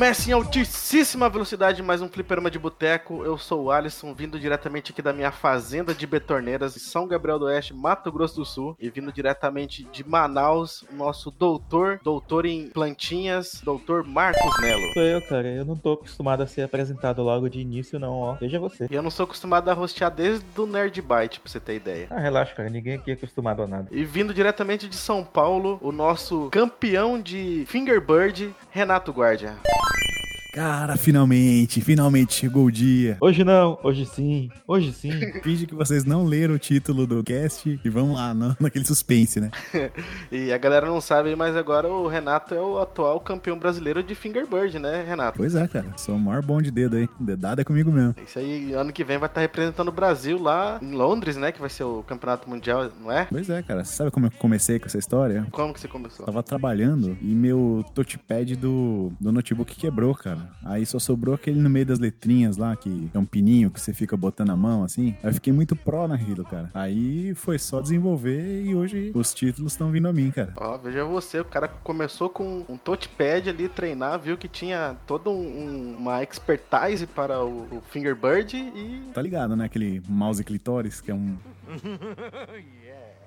Recomeça em altíssima velocidade mais um fliperama de boteco. Eu sou o Alisson, vindo diretamente aqui da minha fazenda de Betorneiras, em São Gabriel do Oeste, Mato Grosso do Sul. E vindo diretamente de Manaus, o nosso doutor, doutor em plantinhas, doutor Marcos Melo. Sou eu, cara. Eu não tô acostumado a ser apresentado logo de início, não, ó. Veja você. E eu não sou acostumado a rostear desde o Nerd Byte, pra você ter ideia. Ah, relaxa, cara. Ninguém aqui é acostumado a nada. E vindo diretamente de São Paulo, o nosso campeão de Fingerbird, Renato Guardia. Cara, finalmente, finalmente chegou o dia. Hoje não, hoje sim, hoje sim. Finge que vocês não leram o título do cast e vamos lá, no, naquele suspense, né? e a galera não sabe, mas agora o Renato é o atual campeão brasileiro de Fingerbird, né, Renato? Pois é, cara. Sou o maior bom de dedo aí. Dedada é comigo mesmo. Isso aí, ano que vem vai estar representando o Brasil lá em Londres, né? Que vai ser o campeonato mundial, não é? Pois é, cara. Você sabe como eu comecei com essa história? Como que você começou? Tava trabalhando e meu touchpad do, do notebook quebrou, cara. Aí só sobrou aquele no meio das letrinhas lá, que é um pininho que você fica botando a mão, assim. Aí eu fiquei muito pró naquilo, cara. Aí foi só desenvolver e hoje os títulos estão vindo a mim, cara. Ó, veja você, o cara começou com um touchpad ali, treinar, viu que tinha toda um, uma expertise para o, o Fingerbird e... Tá ligado, né? Aquele mouse clitóris, que é um... yeah.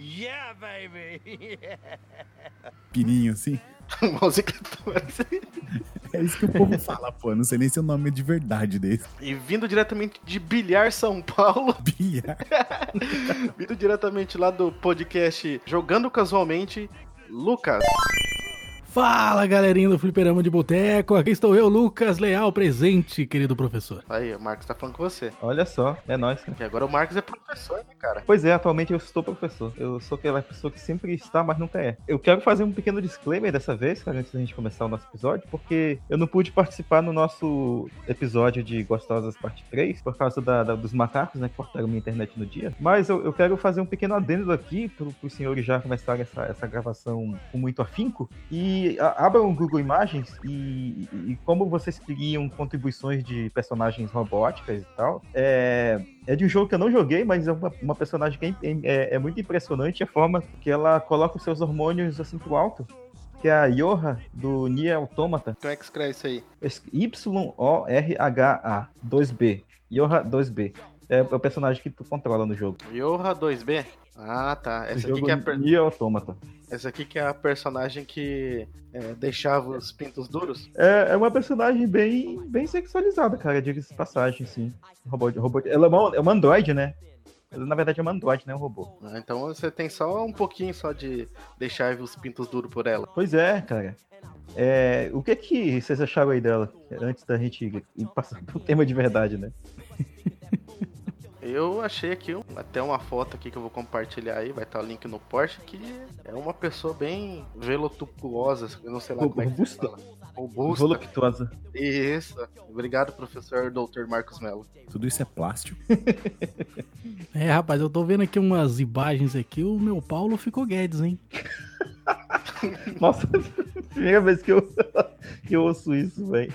Yeah, baby! Yeah. Pininho, assim. mouse clitóris. É isso que o povo fala, pô. Não sei nem se é o nome de verdade desse. E vindo diretamente de Bilhar São Paulo. Bilhar. vindo diretamente lá do podcast Jogando Casualmente, Lucas. Fala galerinha do Fliperama de Boteco, aqui estou eu, Lucas Leal, presente, querido professor. Aí, o Marcos tá falando com você. Olha só, é nóis. Cara. E agora o Marcos é professor, né, cara? Pois é, atualmente eu estou professor. Eu sou aquela pessoa que sempre está, mas nunca é. Eu quero fazer um pequeno disclaimer dessa vez, cara, antes da gente começar o nosso episódio, porque eu não pude participar no nosso episódio de Gostosas Parte 3, por causa da, da, dos macacos, né, que cortaram minha internet no dia. Mas eu, eu quero fazer um pequeno adendo aqui, para os senhores já começarem essa, essa gravação com muito afinco, e a, abram o Google Imagens e, e, como vocês queriam contribuições de personagens robóticas e tal, é, é de um jogo que eu não joguei, mas é uma, uma personagem que é, é, é, muito impressionante a forma que ela coloca os seus hormônios assim pro alto. Que é a Yoha do Nier Automata. Como é que escreve isso aí? Y-O-R-H-A 2B. Yoha 2B. É o personagem que tu controla no jogo. Yoha 2B? Ah, tá. Essa aqui que é a per... Nier Automata. Essa aqui que é a personagem que é, deixava os pintos duros? É, é uma personagem bem, bem sexualizada, cara, diga-se passagem, sim. Robô, robô, ela é uma, é uma androide, né? Ela, na verdade, é uma androide, né? Um robô. Ah, então você tem só um pouquinho só de deixar os pintos duros por ela. Pois é, cara. É, o que que vocês acharam aí dela? Antes da gente passar pro tema de verdade, né? Eu achei aqui até uma foto aqui que eu vou compartilhar aí, vai estar o link no Porsche, que é uma pessoa bem velotupulosa, não sei lá como é que se fala. Robusta. Voluptuosa. Isso. Obrigado, professor Dr. Marcos Mello. Tudo isso é plástico. é, rapaz, eu tô vendo aqui umas imagens aqui, o meu Paulo ficou Guedes, hein? Nossa, primeira vez que eu, que eu ouço isso, velho.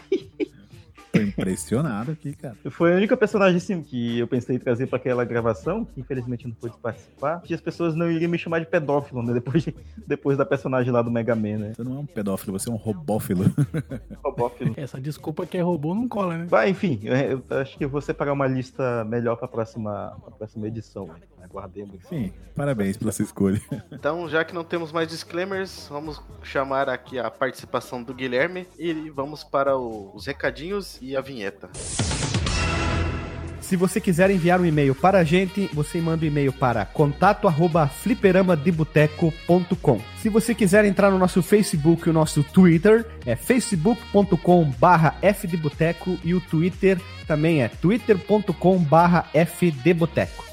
Tô impressionado aqui, cara. Foi a única personagem assim, que eu pensei em trazer pra aquela gravação, que infelizmente não pude participar, que as pessoas não iriam me chamar de pedófilo, né? Depois, de, depois da personagem lá do Mega Man, né? Você não é um pedófilo, você é um robófilo. robófilo. Essa desculpa que é robô não cola, né? Vai, enfim, eu, eu, acho que eu vou separar uma lista melhor pra próxima, pra próxima edição. Né? Aguardemos. Sim, parabéns pela sua escolha. Então, já que não temos mais disclaimers, vamos chamar aqui a participação do Guilherme e vamos para o, os recadinhos e a vinheta. Se você quiser enviar um e-mail para a gente, você manda um e-mail para contato@fliperamadeboteco.com. Se você quiser entrar no nosso Facebook e o nosso Twitter, é facebook.com/fdeboteco e o Twitter também é twitter.com/fdeboteco.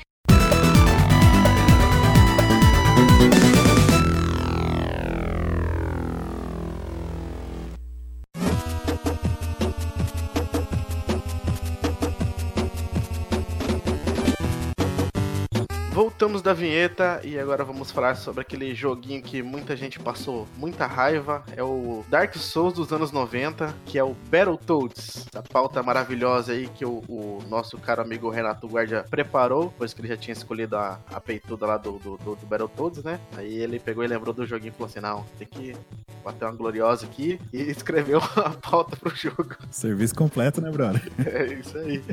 people Voltamos da vinheta e agora vamos falar sobre aquele joguinho que muita gente passou muita raiva. É o Dark Souls dos anos 90, que é o Battletoads. Essa pauta maravilhosa aí que o, o nosso caro amigo Renato Guardia preparou, pois que ele já tinha escolhido a, a peituda lá do, do, do, do Battletoads, né? Aí ele pegou e lembrou do joguinho e falou assim: não, tem que bater uma gloriosa aqui e escreveu a pauta pro jogo. Serviço completo, né, brother? É isso aí.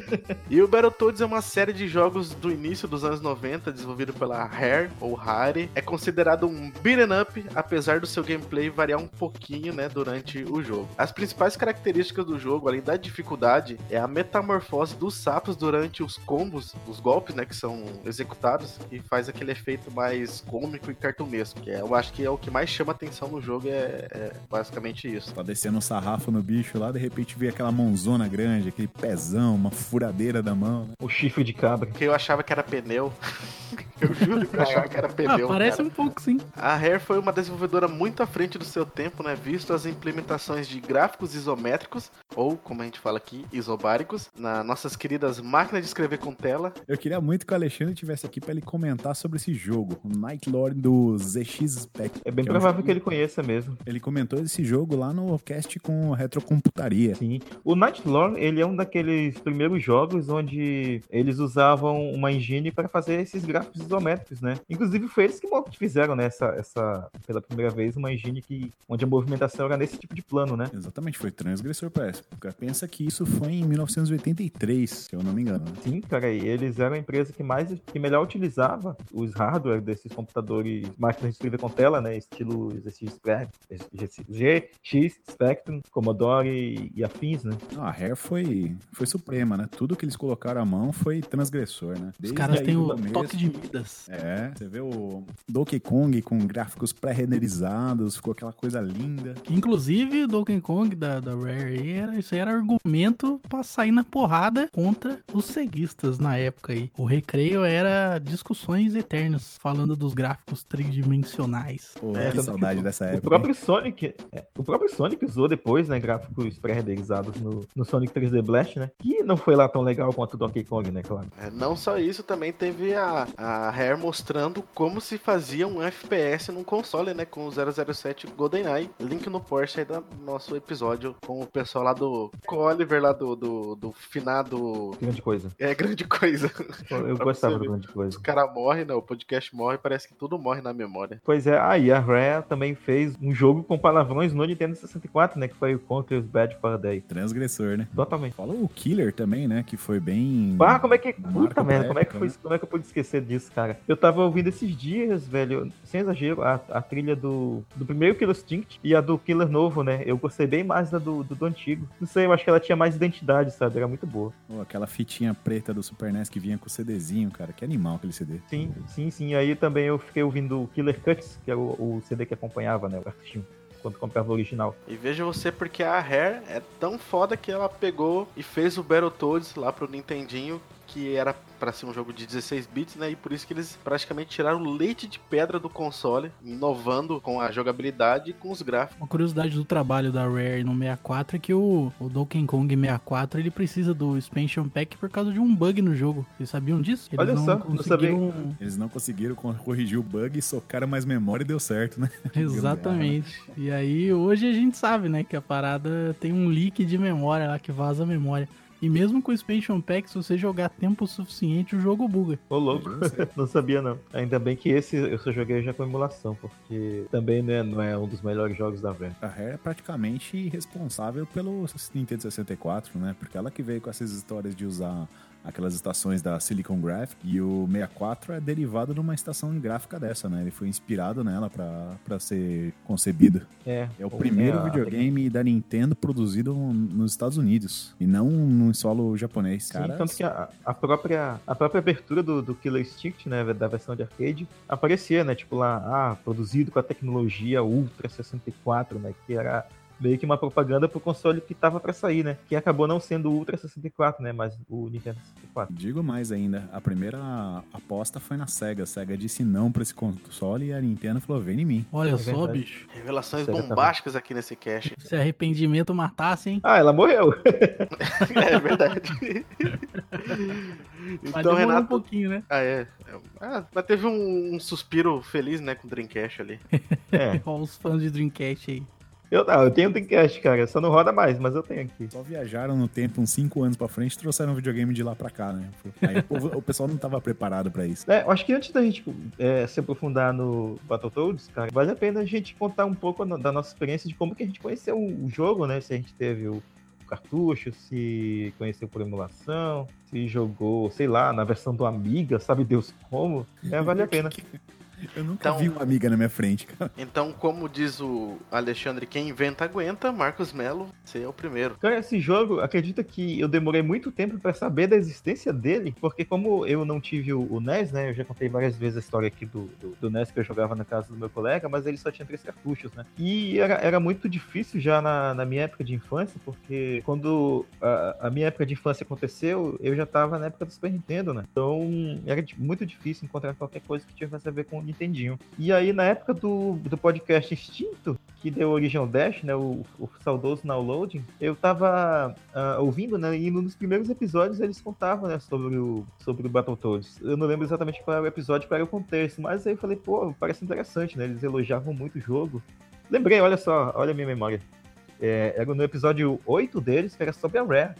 E o Battletoads é uma série de jogos do início dos anos 90, desenvolvido pela Rare ou Rare. É considerado um beat'em up, apesar do seu gameplay variar um pouquinho, né, durante o jogo. As principais características do jogo, além da dificuldade, é a metamorfose dos sapos durante os combos, os golpes, né, que são executados e faz aquele efeito mais cômico e cartunesco. Que é, eu acho que é o que mais chama atenção no jogo, é, é basicamente isso. Tá descendo um sarrafo no bicho lá, de repente vê aquela mãozona grande, aquele pezão, uma furadeira da mão. Né? O chifre de cabra. Que eu achava que era pneu. eu juro que eu achava que era Ah, pneu. parece cara. um pouco sim. A Rare foi uma desenvolvedora muito à frente do seu tempo, né? Visto as implementações de gráficos isométricos, ou como a gente fala aqui, isobáricos, nas nossas queridas máquinas de escrever com tela. Eu queria muito que o Alexandre estivesse aqui pra ele comentar sobre esse jogo, o Night Lord do ZX Spectrum. É bem que um provável jogo- que ele conheça mesmo. Ele comentou esse jogo lá no cast com Retrocomputaria. Sim. O Nightlore, ele é um daqueles primeiros jogos onde eles usavam uma engine para fazer esses gráficos isométricos, né? Inclusive foi eles que fizeram, né, essa, essa pela primeira vez uma engine que onde a movimentação era nesse tipo de plano, né? Exatamente, foi transgressor pra época. Pensa que isso foi em 1983, se eu não me engano. né? Sim, cara, e eles eram a empresa que mais que melhor utilizava os hardware desses computadores, máquinas de escrever com tela, né, estilo ZX Spectrum, GX Spectrum, Commodore e, afins, né? Não, a Rare foi, foi suprema, né? Tudo que eles colocaram à mão foi transgressor, né? Os Desde caras aí têm o toque de É, você vê o Donkey Kong com gráficos pré-renderizados, ficou aquela coisa linda. Inclusive, Donkey Kong da, da Rare aí, era, isso aí era argumento pra sair na porrada contra os ceguistas na época aí. O recreio era discussões eternas, falando dos gráficos tridimensionais. Pô, É, que saudade que dessa O época. próprio Sonic, é, o próprio Sonic usou depois, né, gráficos pré-renderizados no, no Sonic 3D Blast, né? Que não foi lá tão legal quanto o Donkey Kong, né, claro. É, não só isso, também teve a, a Rare mostrando como se fazia um FPS num console, né? Com o 007 GoldenEye. Link no Porsche aí do nosso episódio com o pessoal lá do. Com o Oliver lá do, do, do finado. Grande coisa. É grande coisa. Eu, gostava do grande coisa. O cara morre, né? O podcast morre, parece que tudo morre na memória. Pois é, aí a Rare também fez um jogo com palavrões no Nintendo 64, né? Que foi o Conquer's Bad for Day. Transgressor, né? Totalmente. Fala o Killer também, né? Que foi bem. Ah, como é que. Puta merda, como é que foi né? Como é que eu pude esquecer disso, cara? Eu tava ouvindo esses dias, velho, sem exagero, a, a trilha do, do primeiro Killer Instinct e a do Killer novo, né? Eu gostei bem mais da do, do, do antigo. Não sei, eu acho que ela tinha mais identidade, sabe? Era muito boa. Pô, aquela fitinha preta do Super NES que vinha com o CDzinho, cara. Que animal aquele CD. Sim, sim, sim. Aí também eu fiquei ouvindo o Killer Cuts, que era o, o CD que acompanhava, né? O artistinho, quando comprava o original. E veja você porque a Rare é tão foda que ela pegou e fez o Battletoads lá pro Nintendinho, que era pra ser um jogo de 16 bits, né? E por isso que eles praticamente tiraram o leite de pedra do console, inovando com a jogabilidade e com os gráficos. Uma curiosidade do trabalho da Rare no 64 é que o, o Donkey Kong 64 ele precisa do Expansion Pack por causa de um bug no jogo. Vocês sabiam disso? Eles Olha só, não sabia. conseguiram- Eles não conseguiram co- corrigir o bug, socaram mais memória e deu certo, né? Exatamente. E aí, hoje a gente sabe, né, que a parada tem um leak de memória lá que vaza a memória. E mesmo com o Expansion Pack, se você jogar tempo suficiente, o jogo buga. Ô, louco. não sabia, não. Ainda bem que esse eu só joguei já com emulação, porque também né, não é um dos melhores jogos da Rare. A Rare é praticamente responsável pelo Nintendo 64, né? Porque ela que veio com essas histórias de usar aquelas estações da Silicon Graphic e o 64 é derivado de uma estação gráfica dessa, né? Ele foi inspirado nela pra ser concebido. É, É o primeiro a- videogame da Nintendo produzido nos Estados Unidos e não num solo japonês. Sim, Cara, tanto que a, a própria, a própria abertura do, do Killer Instinct, né, da versão de arcade, aparecia, né, tipo lá, ah, produzido com a tecnologia Ultra 64, né, que era meio que uma propaganda pro console que tava pra sair, né? Que acabou não sendo o Ultra 64, né? Mas o Nintendo 64. Digo mais ainda, a primeira aposta foi na SEGA. A SEGA disse não pra esse console e a Nintendo falou, vem em mim. Olha É só, verdade. bicho. Revelações Sega tá bombásticas aqui nesse cast. Se arrependimento matasse, hein? Ah, ela morreu. é verdade. Mas então, demorou um Renato. pouquinho, né? Ah, é. Ah, mas teve um, um suspiro feliz, né, com o Dreamcast ali. É. Olha os fãs de Dreamcast aí. Eu, ah, eu tenho Dreamcast, cara. Só não roda mais, mas eu tenho aqui. Só viajaram no tempo uns 5 anos pra frente e trouxeram o videogame de lá pra cá, né? Aí o, o pessoal não tava preparado pra isso. É, eu acho que antes da gente é, se aprofundar no Battletoads, cara, vale a pena a gente contar um pouco da nossa experiência de como que a gente conheceu o o jogo, né? Se a gente teve o cartucho, se conheceu por emulação, se jogou, sei lá, na versão do Amiga, sabe Deus como. É, vale a pena. Eu nunca Então- vi uma amiga na minha frente, cara. Então, como diz o Alexandre, quem inventa aguenta, Marcos Melo, você é o primeiro. Cara, esse jogo, acredita que eu demorei muito tempo pra saber da existência dele, porque como eu não tive o, o NES, né, eu já contei várias vezes a história aqui do, do, do NES que eu jogava na casa do meu colega, mas ele só tinha três cartuchos, né, e era, era muito difícil já na, na minha época de infância, porque quando a, a minha época de infância aconteceu, eu já tava na época do Super Nintendo, né, então era muito difícil encontrar qualquer coisa que tivesse a ver com o Nintendinho. E aí, na época do, do podcast Instinto, que deu origem ao Dash, né, o, o saudoso Downloading, eu tava ah, ouvindo, né, e nos primeiros episódios eles contavam, né, sobre o, sobre o Battletoads. Eu não lembro exatamente qual era o episódio, qual era o contexto, mas aí eu falei, pô, parece interessante, né, eles elogiavam muito o jogo. Lembrei, olha só, olha a minha memória. É, era no episódio 8 deles, que era sobre a Rare.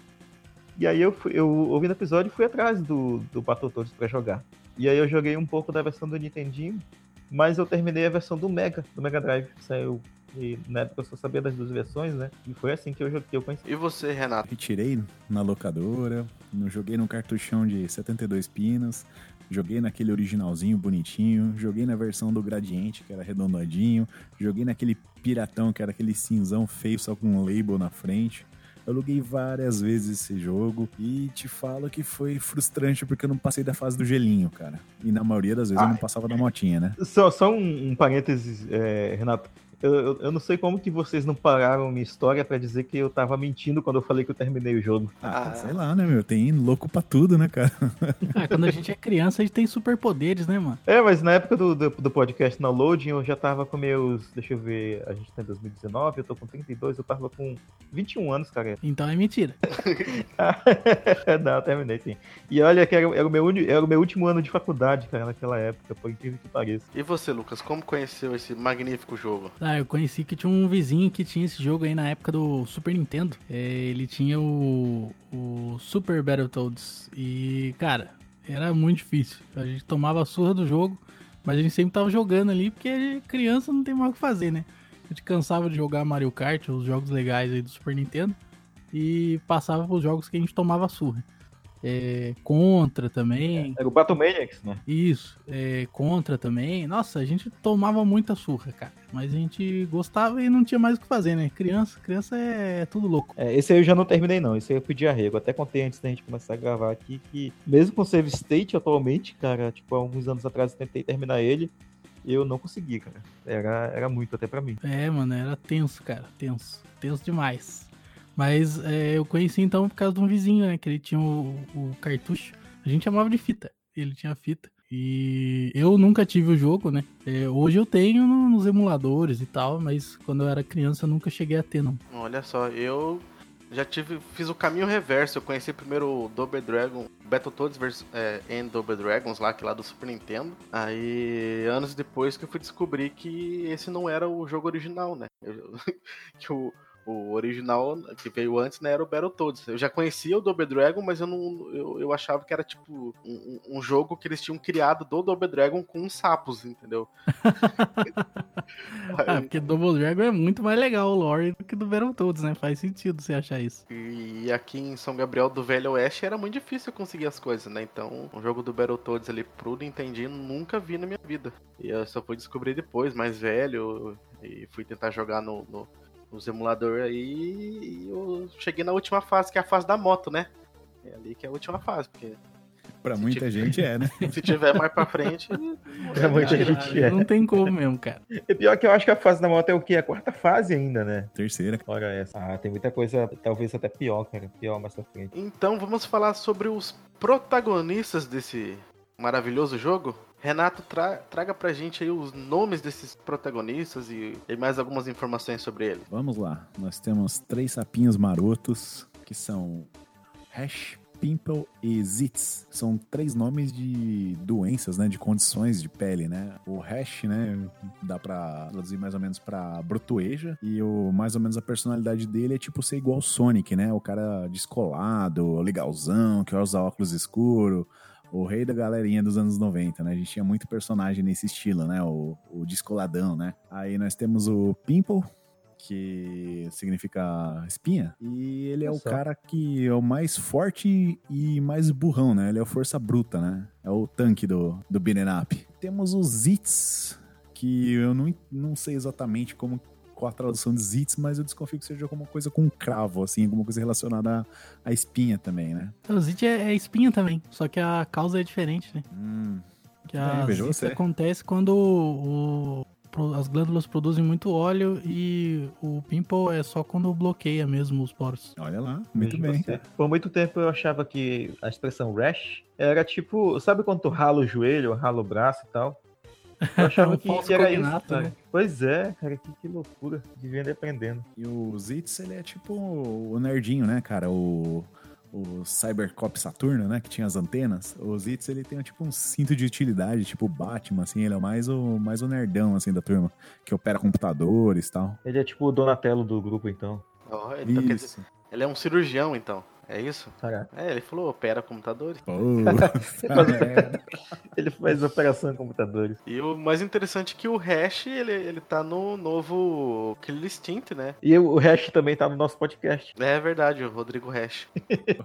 E aí eu, fui, eu ouvi no episódio fui atrás do, do Battletoads pra jogar. E aí eu joguei um pouco da versão do Nintendinho, mas eu terminei a versão do Mega, do Mega Drive, que saiu. E na época eu só sabia das duas versões, né? E foi assim que eu joguei, que eu conheci. E você, Renato? Retirei na locadora, joguei num cartuchão de 72 pinos, joguei naquele originalzinho bonitinho, joguei na versão do Gradiente, que era redondadinho, joguei naquele piratão, que era aquele cinzão feio só com um label na frente. Eu aluguei várias vezes esse jogo e te falo que foi frustrante porque eu não passei da fase do gelinho, cara. E na maioria das vezes eu não passava da motinha, né? Só, só um, um parênteses, é, Renato. Eu, eu, eu não sei como que vocês não pararam minha história pra dizer que eu tava mentindo quando eu falei que eu terminei o jogo. Ah, Ah. sei lá, né, meu? Tem louco pra tudo, né, cara? Ah, quando a gente é criança, a gente tem superpoderes, né, mano? É, mas na época do, do, do podcast na Loading, eu já tava com meus. Deixa eu ver, a gente tá em 2019, eu tô com 32, eu tava com 21 anos, cara. Então é mentira. Não, eu terminei sim. E olha que era, era, o meu, era o meu último ano de faculdade, cara, naquela época, por incrível que pareça. E você, Lucas, como conheceu esse magnífico jogo? Ah, eu conheci que tinha um vizinho que tinha esse jogo aí na época do Super Nintendo. É, ele tinha o, o Super Battletoads. E, cara, era muito difícil. A gente tomava a surra do jogo, mas a gente sempre tava jogando ali, porque criança não tem mais o que fazer, né? A gente cansava de jogar Mario Kart, os jogos legais aí do Super Nintendo, e passava pros jogos que a gente tomava surra. É, contra também. Era o Battle Maniacs, né? Isso, é, contra também. Nossa, a gente tomava muita surra, cara. Mas a gente gostava e não tinha mais o que fazer, né? Criança, criança é, tudo louco. É, esse aí eu já não terminei, não. Esse aí eu pedi arrego. Até contei antes da gente começar a gravar aqui que, mesmo com Save State atualmente, cara, tipo, há alguns anos atrás eu tentei terminar ele. Eu não consegui, cara. Era, era muito até pra mim. É, mano, era tenso, cara. Tenso. Tenso demais. Mas é, eu conheci então por causa de um vizinho, né? Que ele tinha o, o cartucho. A gente chamava de fita. Ele tinha fita. E eu nunca tive o jogo, né? É, hoje eu tenho no- nos emuladores e tal, mas quando eu era criança eu nunca cheguei a ter, não. Olha só, eu já tive, fiz o caminho reverso. Eu conheci primeiro o Double Dragon, Battletoads vs é, and Double Dragons, lá, que é lá do Super Nintendo. Aí, anos depois que eu fui descobrir que esse não era o jogo original, né? Eu- que o, o original que veio antes né, era o Battletoads. Eu já conhecia o Double Dragon, mas eu não eu, eu achava que era tipo um, um- jogo que eles tinham criado do Double Dragon com sapos, entendeu? Ah, porque Double Dragon é muito mais legal o lore do que do Battletoads, né? Faz sentido você achar isso. E aqui em São Gabriel do Velho Oeste era muito difícil conseguir as coisas, né? Então, um jogo do Battletoads ali pro Nintendinho nunca vi na minha vida. E eu só fui descobrir depois, mais velho, e fui tentar jogar no, no, nos emuladores aí e eu cheguei na última fase, que é a fase da moto, né? É ali que é a última fase, porque Pra muita gente é, né? Se tiver mais pra frente. Pra muita gente é. Não tem como mesmo, cara. E pior que eu acho que a fase da moto é o quê? A quarta fase ainda, né? Terceira. Olha essa. Ah, tem muita coisa, talvez até pior, cara. Pior mais pra frente. Então vamos falar sobre os protagonistas desse maravilhoso jogo. Renato, tra traga pra gente aí os nomes desses protagonistas e, e mais algumas informações sobre eles. Vamos lá. Nós temos três sapinhos marotos, que são Hash, Pimple e Zits. São três nomes de doenças, né? De condições de pele, né? O Hash, né? Dá pra traduzir mais ou menos pra brotueja. E o mais ou menos a personalidade dele é tipo ser igual Sonic, né? O cara descolado, legalzão, que usa óculos escuros. O rei da galerinha dos anos 90, né? A gente tinha muito personagem nesse estilo, né? O, o descoladão, né? Aí nós temos o Pimple, que significa espinha. E ele é o cara que é o mais forte e mais burrão, né? Ele é o força bruta, né? É o tanque do, do up. Temos os Zits, que eu não, não sei exatamente como qual a tradução de Zits, mas eu desconfio que seja alguma coisa com cravo, assim, alguma coisa relacionada à, à espinha também, né? O Zit é, é espinha também, só que a causa é diferente, né? Hum, Que É, a zit acontece quando o- pro- as glândulas produzem muito óleo e o pimple é só quando bloqueia mesmo os poros. olha lá, muito Veja bem. você. Por muito tempo eu achava que a expressão rash era tipo, sabe quando tu rala o joelho, rala o braço e tal? Eu achava Um que, falso era isso, né? Pois é, cara, que, que loucura. Devia ir aprendendo. E o Zitz, ele é tipo o nerdinho, né, cara? O, o Cybercop Saturno, né? Que tinha as antenas. O Zitz, ele tem tipo um cinto de utilidade, tipo o Batman, assim. Ele é mais o, mais o nerdão, assim, da turma. Que opera computadores e tal. Ele é tipo o Donatello do grupo, então. Ó, então, quer dizer, Isso. ele é um cirurgião, então. É isso? Caraca. É, ele falou, opera computadores. Merda. Ele faz operação em computadores. E o mais interessante é que o Hash, ele, ele tá no novo Killer Instinct, né? E o Hash também tá no nosso podcast. É verdade, o Rodrigo Hash.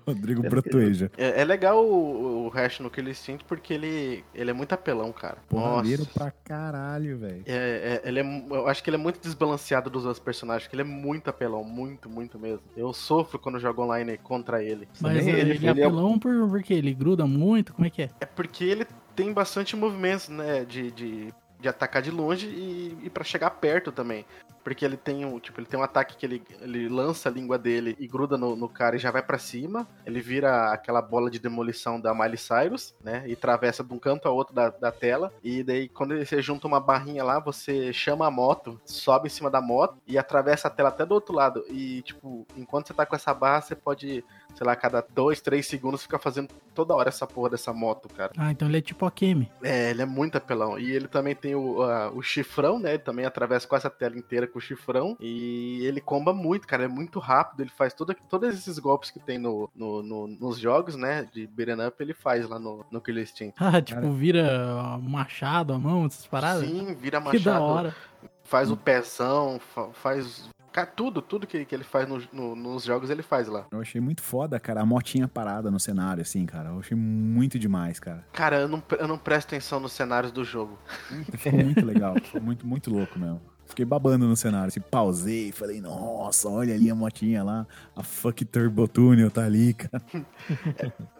Rodrigo Brotueja. É, é legal o, o Hash no Killer Instinct porque ele, ele é muito apelão, cara. Porradeiro pra caralho, velho. É, é, ele é, eu acho que ele é muito desbalanceado dos outros personagens, porque ele é muito apelão, muito, muito mesmo. Eu sofro quando jogo online contra ele. Mas ele, ele- ele é ele é- apelão por, porque ele gruda muito, como é que é? É porque ele tem bastante movimentos, né? De, de, de atacar de longe e, e para chegar perto também. Porque ele tem um, tipo, ele tem um ataque que ele, ele lança a língua dele e gruda no, no cara e já vai pra cima. Ele vira aquela bola de demolição da Miley Cyrus, né? E atravessa de um canto a outro da, da tela. E daí, quando você junta uma barrinha lá, você chama a moto, sobe em cima da moto e atravessa a tela até do outro lado. E, tipo, enquanto você tá com essa barra, você pode, sei lá, a cada dois, três segundos ficar fazendo toda hora essa porra dessa moto, cara. Ah, então ele é tipo Akemi. É, ele é muito apelão. E ele também tem o, a- o chifrão, né? Ele também atravessa quase a tela inteira com o chifrão. E ele comba muito, cara. É muito rápido. Ele faz toda, todos esses golpes que tem no, no- no- nos jogos, né? De beat'em up, ele faz lá no, no Killer Instinct. Ah, tipo, vira machado a mão, essas paradas. Sim, vira que da machado. hora. Faz o pezão, fa- faz. Tudo, tudo que, que ele faz no- no- nos jogos, ele faz lá. Eu achei muito foda, cara, a motinha parada no cenário, assim, cara. Eu achei muito demais, cara. Cara, eu não, eu não presto atenção nos cenários do jogo. Foi muito legal, foi muito, muito louco mesmo. Fiquei babando no cenário, assim, pausei, falei, nossa, olha ali a motinha lá, a fuck Turbo Tunnel tá ali, cara.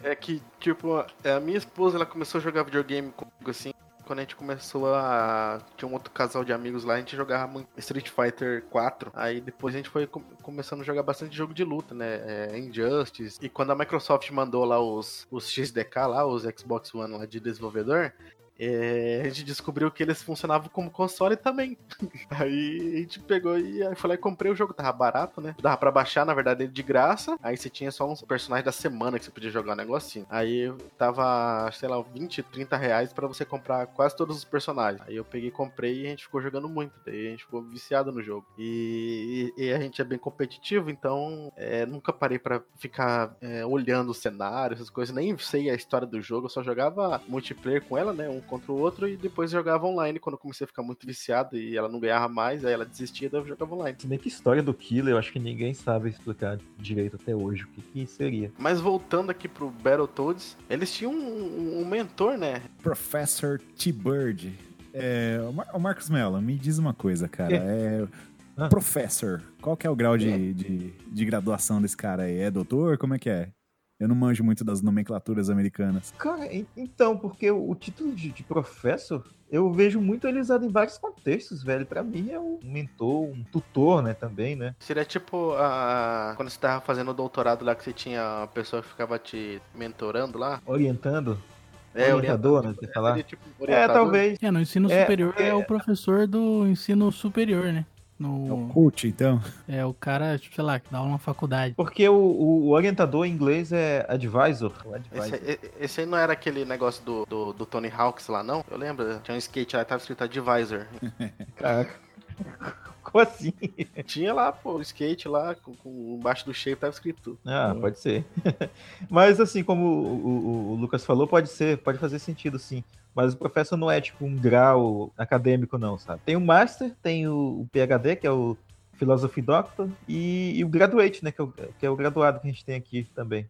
É que, tipo, a minha esposa, ela começou a jogar videogame comigo, assim, quando a gente começou a... Tinha um outro casal de amigos lá, a gente jogava muito Street Fighter 4. Aí depois a gente foi com- começando a jogar bastante jogo de luta, né? É, Injustice. E quando a Microsoft mandou lá os, os XDK lá, os Xbox One lá de desenvolvedor... é, a gente descobriu que eles funcionavam como console também. Aí a gente pegou e aí e comprei o jogo. Tava barato, né? Dava pra baixar, na verdade, ele de graça. Aí você tinha só uns personagens da semana que você podia jogar um negocinho. Aí tava, sei lá, 20, 30 reais pra você comprar quase todos os personagens. Aí eu peguei, comprei e a gente ficou jogando muito. Daí a gente ficou viciado no jogo. E, e- e a gente é bem competitivo, então é, nunca parei pra ficar é, olhando o cenário, essas coisas. Nem sei a história do jogo, eu só jogava multiplayer com ela, né? Um contra o outro, e depois jogava online quando eu comecei a ficar muito viciado e ela não ganhava mais, aí ela desistia, daí eu jogava online. Se bem que história do Killer, eu acho que ninguém sabe explicar direito até hoje o que, que seria. Mas voltando aqui pro Battletoads, eles tinham um, um mentor, né? Professor T-Bird. É, o Mar- o Marcos Mello, me diz uma coisa, cara. É, Ah. Professor, qual que é o grau de, de, de graduação desse cara aí? É doutor? Como é que é? Eu não manjo muito das nomenclaturas americanas. Cara, en- então, porque o o título de, de professor, eu vejo muito ele usado em vários contextos, velho. Pra mim é um mentor, um tutor, né, também, né? Seria tipo a... quando você tava fazendo o doutorado lá que você tinha uma pessoa que ficava te mentorando lá. Orientando. É, Orientador, né, você falar? Tipo É, orientador. talvez. É, no ensino É, superior é, é- o professor do ensino superior, né? É o No, coach, então. é o cara, tipo, sei lá, que dá aula na faculdade. Porque o, o- o orientador em inglês é advisor. Advisor. Esse, e- esse aí não era aquele negócio do, do, do Tony Hawks lá, não? Eu lembro, tinha um skate lá que tava escrito Advisor. Caraca. Como assim? tinha lá, pô, o skate lá, com, com embaixo do shape tava escrito. Ah, pode ser. Mas assim, como o, o- o Lucas falou, pode ser, pode fazer sentido sim. Mas o professor não é tipo um grau acadêmico, não, sabe? Tem o Master, tem o, o PhD, que é o Philosophy Doctor, e, e o Graduate, né? Que é o, que é o graduado que a gente tem aqui também.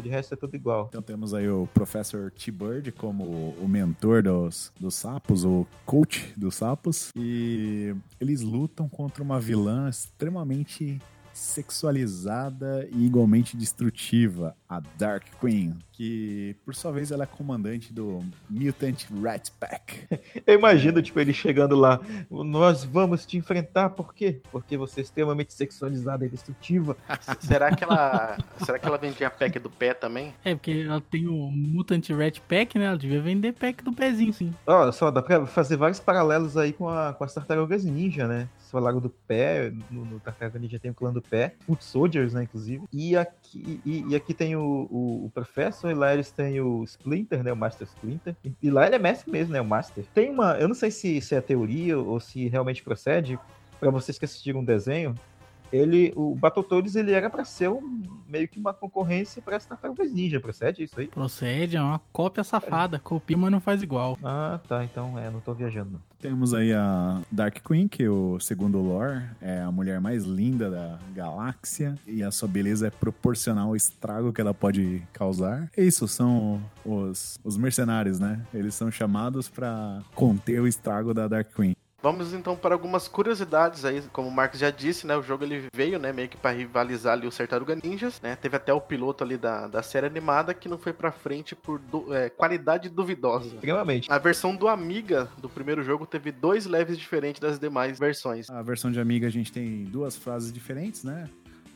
De resto é tudo igual. Então temos aí o Professor T-Bird como o mentor dos, dos sapos, o coach dos sapos. E eles lutam contra uma vilã extremamente sexualizada e igualmente destrutiva, a Dark Queen, que por sua vez ela é comandante do Mutant Rat Pack. Eu imagino, tipo, ele chegando lá. Nós vamos te enfrentar, por quê? Porque você é extremamente sexualizada e destrutiva. Será que ela. será que ela vendia pack do pé também? É, porque ela tem o Mutant Rat Pack, né? Ela devia vender pack do pezinho, sim. Olha só, dá pra fazer vários paralelos aí com, a, com as tartarugas ninja, né? Vocês falaram do pé, no, no Tartaruga Ninja tem o clã do pé, Foot Soldiers, né, inclusive. E aqui, e, e aqui tem o, o, o Professor, e lá eles têm o Splinter, né, o Master Splinter. E, e lá ele é mestre mesmo, né, o Master. Tem uma, eu não sei se, se é teoria ou se realmente procede, pra vocês que assistiram um desenho, ele, o Battletoads, ele era pra ser um, meio que uma concorrência para as Tartarugas Ninja, procede isso aí? Procede, é uma cópia safada. Copia, mas não faz igual. Ah, tá, então é, não tô viajando. Temos aí a Dark Queen, que o segundo o lore é a mulher mais linda da galáxia e a sua beleza é proporcional ao estrago que ela pode causar. É isso, são os, os mercenários, né? Eles são chamados pra conter o estrago da Dark Queen. Vamos então para algumas curiosidades aí, como o Marcos já disse, né? O jogo ele veio, né, meio que para rivalizar ali o Tartaruga Ninjas, né? Teve até o piloto ali da, da série animada que não foi pra frente por é, qualidade duvidosa. Extremamente. A versão do Amiga do primeiro jogo teve dois leves diferentes das demais versões. A versão de Amiga a gente tem duas fases diferentes, né?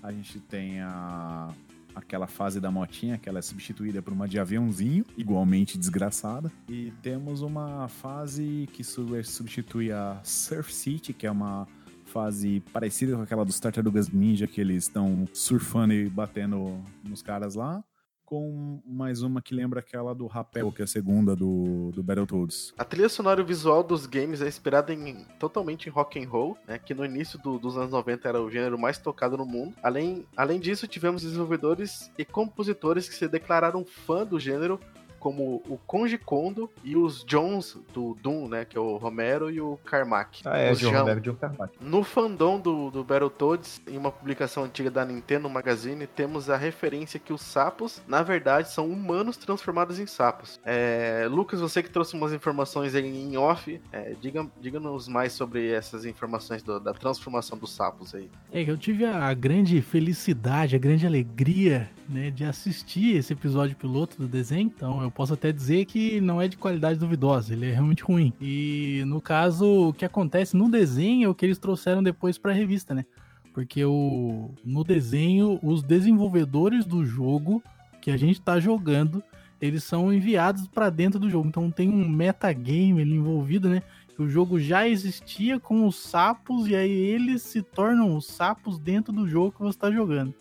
A gente tem a aquela fase da motinha, que ela é substituída por uma de aviãozinho, igualmente desgraçada. E temos uma fase que su- substitui a Surf City, que é uma fase parecida com aquela dos Tartarugas Ninja, que eles estão surfando e batendo nos caras lá. Com mais uma que lembra aquela do Rapel, que é a segunda do, do Battletoads. A trilha sonora visual dos games é inspirada em, totalmente em rock and roll, né, que no início do- dos anos 90 era o gênero mais tocado no mundo. Além, além disso, tivemos desenvolvedores e compositores que se declararam fã do gênero, como o Konji Kondo e os Jones do Doom, né, que é o Romero e o Carmack. Ah, é, Os John. Romero, John Carmack. No fandom do, do Battletoads, em uma publicação antiga da Nintendo Magazine, temos a referência que os sapos, na verdade, são humanos transformados em sapos. É, Lucas, você que trouxe umas informações aí em off, é, diga- diga-nos mais sobre essas informações do- da transformação dos sapos aí. É eu tive a grande felicidade, a grande alegria, né, de assistir esse episódio piloto do desenho. Então eu posso até dizer que não é de qualidade duvidosa, ele é realmente ruim. E no caso, o que acontece no desenho é o que eles trouxeram depois pra revista, né? Porque o, no desenho, os desenvolvedores do jogo que a gente tá jogando, eles são enviados pra dentro do jogo. Então tem um metagame ali envolvido, né? o jogo já existia com os sapos e aí eles se tornam os sapos dentro do jogo que você tá jogando.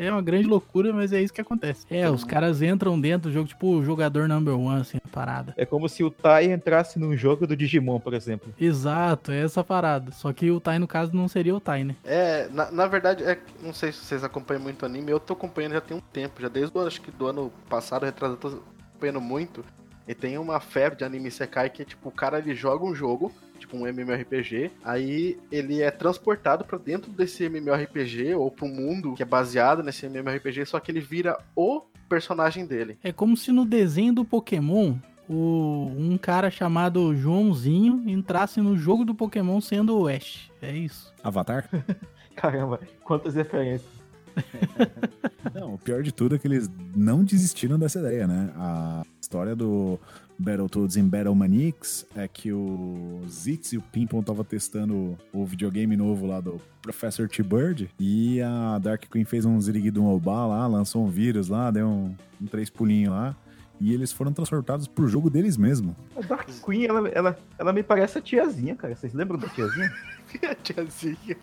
É uma grande loucura, mas é isso que acontece. É, os caras entram dentro do jogo, tipo o jogador number one, assim, a parada. É como se o Tai entrasse num jogo do Digimon, por exemplo. Exato, é essa parada. Só que o Tai, no caso, não seria o Tai, né? É, na, na verdade, é, não sei se vocês acompanham muito anime, eu tô acompanhando já tem um tempo, já desde o, acho que do ano passado, retrasado, eu tô acompanhando muito. E tem uma febre de anime Sekai que é tipo, o cara ele joga um jogo, tipo um MMORPG, aí ele é transportado pra dentro desse MMORPG ou pro mundo que é baseado nesse MMORPG, só que ele vira o personagem dele. É como se no desenho do Pokémon, o, um cara chamado Joãozinho entrasse no jogo do Pokémon sendo o Ash. É isso. Avatar? Caramba, quantas referências. Não, o pior de tudo é que eles não desistiram dessa ideia, né? A história do Battletoads em Battle Manix é que o Zitz e o Pimpon estavam testando o videogame novo lá do Professor T-Bird e a Dark Queen fez um ziriguido Obá lá, lançou um vírus lá, deu um, um três pulinhos lá. E eles foram transportados pro jogo deles mesmo. A Dark Queen, ela, ela, ela me parece a tiazinha, cara. Vocês lembram da tiazinha? Tiazinha.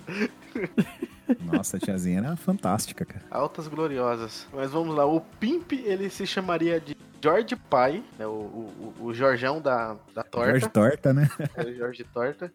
Nossa, a tiazinha era fantástica, cara. Altas gloriosas. Mas vamos lá, o Pimp, ele se chamaria de George Pai, né? O, o, o Jorjão da, da torta. Jorge Torta, né? É o Jorge Torta.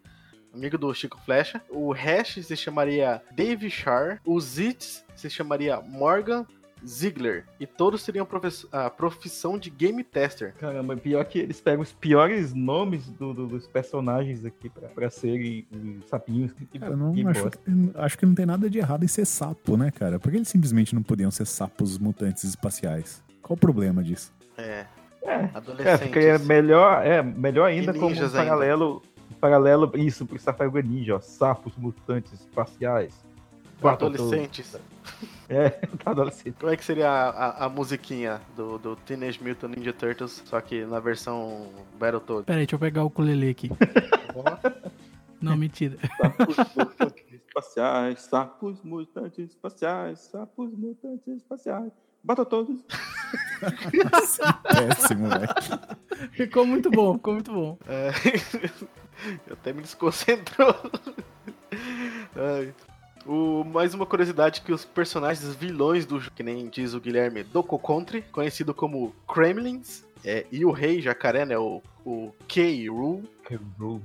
Amigo do Chico Flecha. O Hash se chamaria Dave Shar. O Zitz se chamaria Morgan Ziegler. E todos teriam profess- a profissão de game tester. Caramba, pior que eles pegam os piores nomes do- do- dos personagens aqui pra, pra serem os sapinhos. Que, Cara, não, que acho, que, acho que não tem nada de errado em ser sapo, né, cara? Por que eles simplesmente não podiam ser sapos mutantes espaciais? Qual o problema disso? É. É, É, Adolescentes. fica melhor, é, melhor ainda como um ninjas ainda. paralelo, paralelo isso pro Tartaruga Ninja, ó, sapos mutantes espaciais. Adolescentes. É, tá adolescente. Como é que seria a, a, a musiquinha do, do Teenage Mutant Ninja Turtles, só que na versão Battletoads? Pera aí, deixa eu pegar o ukulele aqui. Não, mentira. Sapos mutantes espaciais, sapos mutantes espaciais, sapos mutantes espaciais. Bata todos. Péssimo, velho. Ficou muito bom, ficou muito bom. É. Até me desconcentrou. Ai. O, mais uma curiosidade que os personagens vilões do que nem diz o Guilherme, do Country, conhecido como Kremlins, é, e o rei jacaré, né, o, o K-Rule,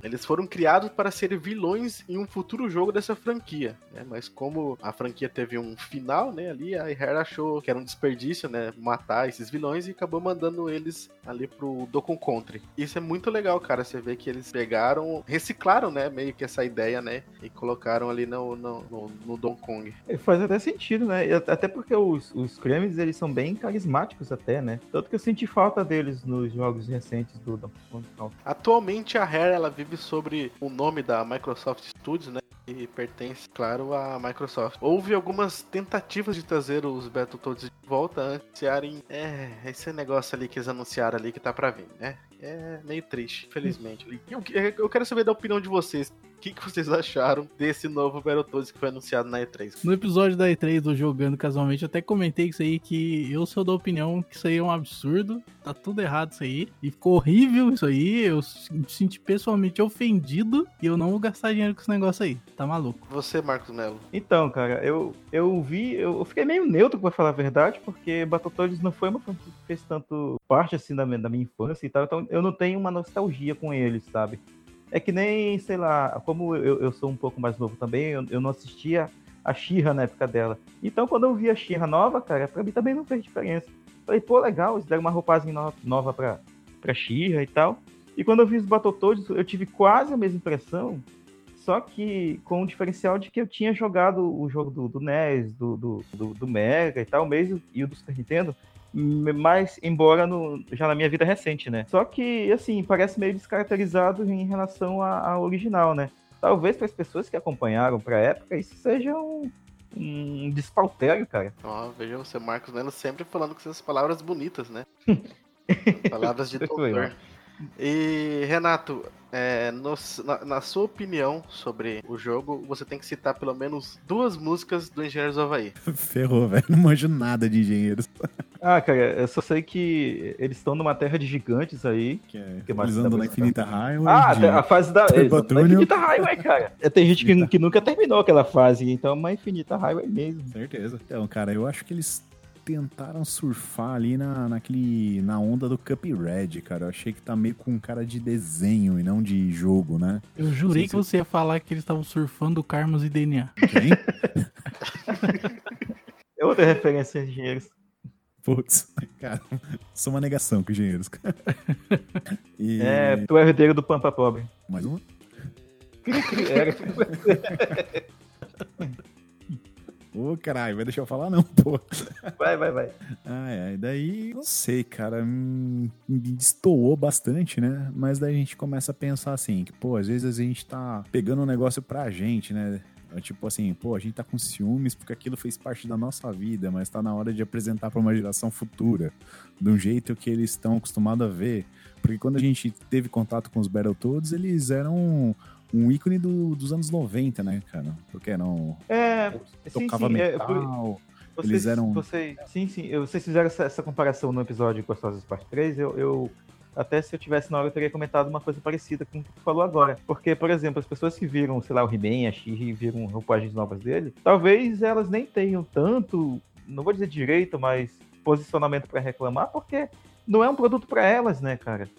eles foram criados para serem vilões em um futuro jogo dessa franquia, né? Mas como a franquia teve um final, né, ali a Rare achou que era um desperdício, né, matar esses vilões e acabou mandando eles ali pro Dokkan Country. Isso é muito legal, cara, você vê que eles pegaram, reciclaram, né, meio que essa ideia, né, e colocaram ali no, no, no, no Donkey Kong. É, Faz até sentido, né? At- Até porque os, os cremes, eles são bem carismáticos até, né? Tanto que eu senti falta deles nos jogos recentes do Donkey. Atualmente a Rare ela vive sobre o nome da Microsoft Studios, né? E pertence, claro, à Microsoft. Houve algumas tentativas de trazer os Battletoads de volta antes de anunciarem. É, esse negócio ali que eles anunciaram ali que tá pra vir, né? É meio triste, infelizmente. E Eu, eu quero saber da opinião de vocês. O que, que vocês acharam desse novo Battletoads que foi anunciado na E3? No episódio da E3 do Jogando Casualmente, eu até comentei isso aí que eu sou da opinião que isso aí é um absurdo, tá tudo errado isso aí, e ficou horrível isso aí, eu me senti pessoalmente ofendido e eu não vou gastar dinheiro com esse negócio aí, tá maluco. Você, Marcos Melo. Então, cara, eu, eu vi, eu, eu fiquei meio neutro pra falar a verdade, porque Battletoads não foi uma franquia que fez tanto parte assim da minha, da minha infância e tal, então eu não tenho uma nostalgia com eles, sabe? É que nem, sei lá, como eu, eu sou um pouco mais novo também, eu, eu não assistia a Xirra na época dela. Então, quando eu vi a Xirra nova, cara, pra mim também não fez diferença. Falei, pô, legal, eles deram uma roupagem no- nova pra, pra Xirra e tal. E quando eu vi os Battletoads, eu tive quase a mesma impressão, só que com o diferencial de que eu tinha jogado o jogo do, do NES, do, do, do, do Mega e tal, mesmo, e o do Super Nintendo, mas embora no, já na minha vida recente, né? Só que, assim, parece meio descaracterizado em relação à- ao original, né? Talvez para as pessoas que acompanharam pra época, isso seja um, um despautério, cara. Ó, veja você, Marcos Melo sempre falando com essas palavras bonitas, né? palavras de doutor. E, Renato, é, no- na, na sua opinião sobre o jogo, você tem que citar pelo menos duas músicas do Engenheiros do Havaí. Ferrou, velho. Não manjo nada de engenheiros. Ah, cara, eu só sei que eles estão numa terra de gigantes aí. Que é, Que mais pra na Infinita Highway. Ah, de- a fase da. Túnel. Infinita Highway, cara. É, Tem gente que, que nunca terminou aquela fase, então é uma Infinita Highway mesmo. Certeza. Então, cara, eu acho que eles tentaram surfar ali na, naquele, na onda do Cuphead, cara. Eu achei que tá meio com cara de desenho e não de jogo, né? Eu jurei que você ia falar que eles estavam surfando Karmas e DNA. Quem? É outra referência de engenheiros. Putz, cara, sou uma negação com engenheiros. cara. E É, tu é herdeiro do Pampa Pobre. mais uma? Era. Ô, caralho, vai deixar eu falar não, pô. Vai, vai, vai. Ai, ai, daí, não sei, cara, hum, me destoou bastante, né? Mas daí a gente começa a pensar assim, que, pô, às vezes a gente tá pegando um negócio pra gente, né? É tipo assim, pô, a gente tá com ciúmes porque aquilo fez parte da nossa vida, mas tá na hora de apresentar pra uma geração futura, de um jeito que eles estão acostumados a ver. Porque quando a gente teve contato com os Battletoads, eles eram um ícone do- dos anos 90, né, cara? Porque eram. É, sim, Tocava sim. é, metal. Vocês, Eles eram- Vocês, sim, sim. eu- Vocês fizeram essa, essa comparação no episódio Gostosas Parte 3. Eu, eu- Até se eu tivesse na hora, eu teria comentado uma coisa parecida com o que tu falou agora. Porque, por exemplo, as pessoas que viram, sei lá, o He-Man, a She-Ra, viram roupagens novas dele, talvez elas nem tenham tanto, não vou dizer direito, mas posicionamento pra reclamar, porque não é um produto pra elas, né, cara?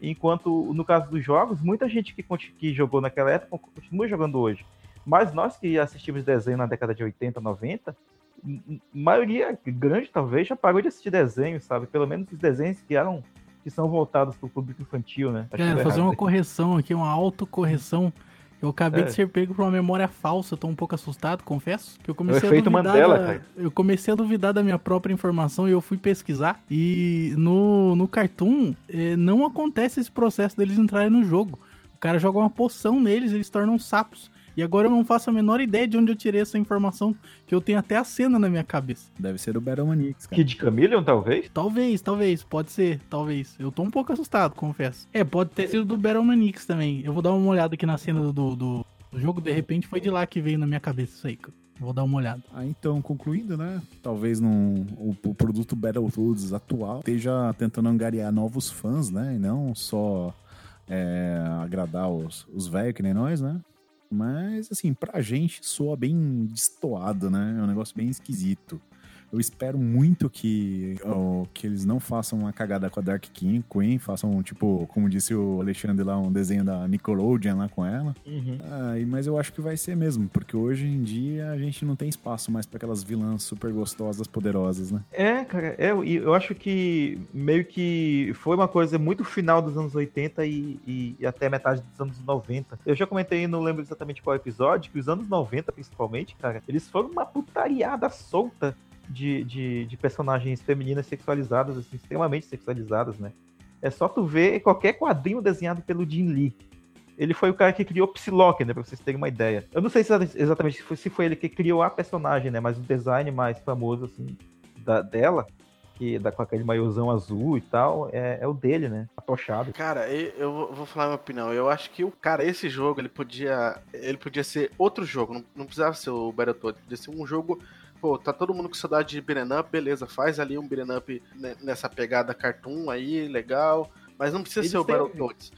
Enquanto, no caso dos jogos, muita gente que, que jogou naquela época continua jogando hoje. Mas nós que assistimos desenho na década de 80, 90, m- m- maioria grande talvez já parou de assistir desenho, sabe? Pelo menos os desenhos que eram que são voltados para o público infantil, né? Acho Cara, eu fazer errado uma correção aqui, uma autocorreção. Eu acabei É. de ser pego por uma memória falsa, eu tô um pouco assustado, confesso. Que eu comecei É o efeito a duvidar Mandela, da... cara. Eu comecei a duvidar da minha própria informação e eu fui pesquisar. E no, no Cartoon eh, não acontece esse processo deles entrarem no jogo. O cara joga uma poção neles, eles tornam sapos. E agora eu não faço a menor ideia de onde eu tirei essa informação, que eu tenho até a cena na minha cabeça. Deve ser do Battle Manix, cara. Kid Chameleon, talvez? Talvez, talvez, pode ser, talvez. Eu tô um pouco assustado, confesso. É, pode ter sido do Battle Manix também. Eu vou dar uma olhada aqui na cena do, do, do jogo, de repente foi de lá que veio na minha cabeça isso aí. cara. Vou dar uma olhada. Ah, então, concluindo, né? Talvez num, o, o produto Battletoads atual esteja tentando angariar novos fãs, né? E não só é, agradar os, os velhos que nem nós, né? Mas, assim, pra gente soa bem destoado, né? É um negócio bem esquisito. Eu espero muito que, ó, que eles não façam uma cagada com a Dark King, Queen, façam, tipo, como disse o Alexandre lá, um desenho da Nickelodeon lá com ela. Ah, e- mas eu acho que vai ser mesmo, porque hoje em dia a gente não tem espaço mais pra aquelas vilãs super gostosas, poderosas, né? É, cara, é, eu acho que meio que foi uma coisa muito final dos anos 80 e, e- e até metade dos anos 90. Eu já comentei, não lembro exatamente qual episódio, que os anos 90, principalmente, cara, eles foram uma putariada solta de, de, de personagens femininas sexualizadas, assim, extremamente sexualizadas, né? É só tu ver qualquer quadrinho desenhado pelo Jim Lee. Ele foi o cara que criou Psylocke, né? Pra vocês terem uma ideia. Eu não sei se exatamente se foi, se foi ele que criou a personagem, né? Mas o design mais famoso, assim, da, dela, que dá com aquele maiôzão azul e tal, é, é o dele, né? Atochado. Cara, eu vou- vou falar a minha opinião. Eu acho que o cara, esse jogo, ele podia. Ele podia ser outro jogo. Não, não precisava ser o Battletoads. Podia ser um jogo. Pô, tá todo mundo com saudade de beat'em up, beleza, faz ali um beat'em up ne- nessa pegada cartoon aí, legal. Mas não precisa Eles ser o Battletoads.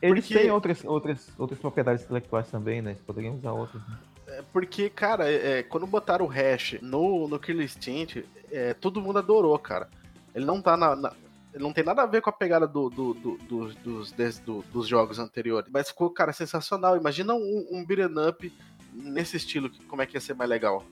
Eles Porque- têm outras, outras, outras propriedades intelectuais também, né? Poderiam usar outras. né? É Porque, cara, é, é, quando botaram o hash no, no Killer Instinct, é, todo mundo adorou, cara. Ele não tá na. na- ele não tem nada a ver com a pegada do, do- do- do- dos, des- do- dos jogos anteriores. Mas ficou, cara, sensacional. Imagina um, um beat'em up nesse estilo, como é que ia ser mais legal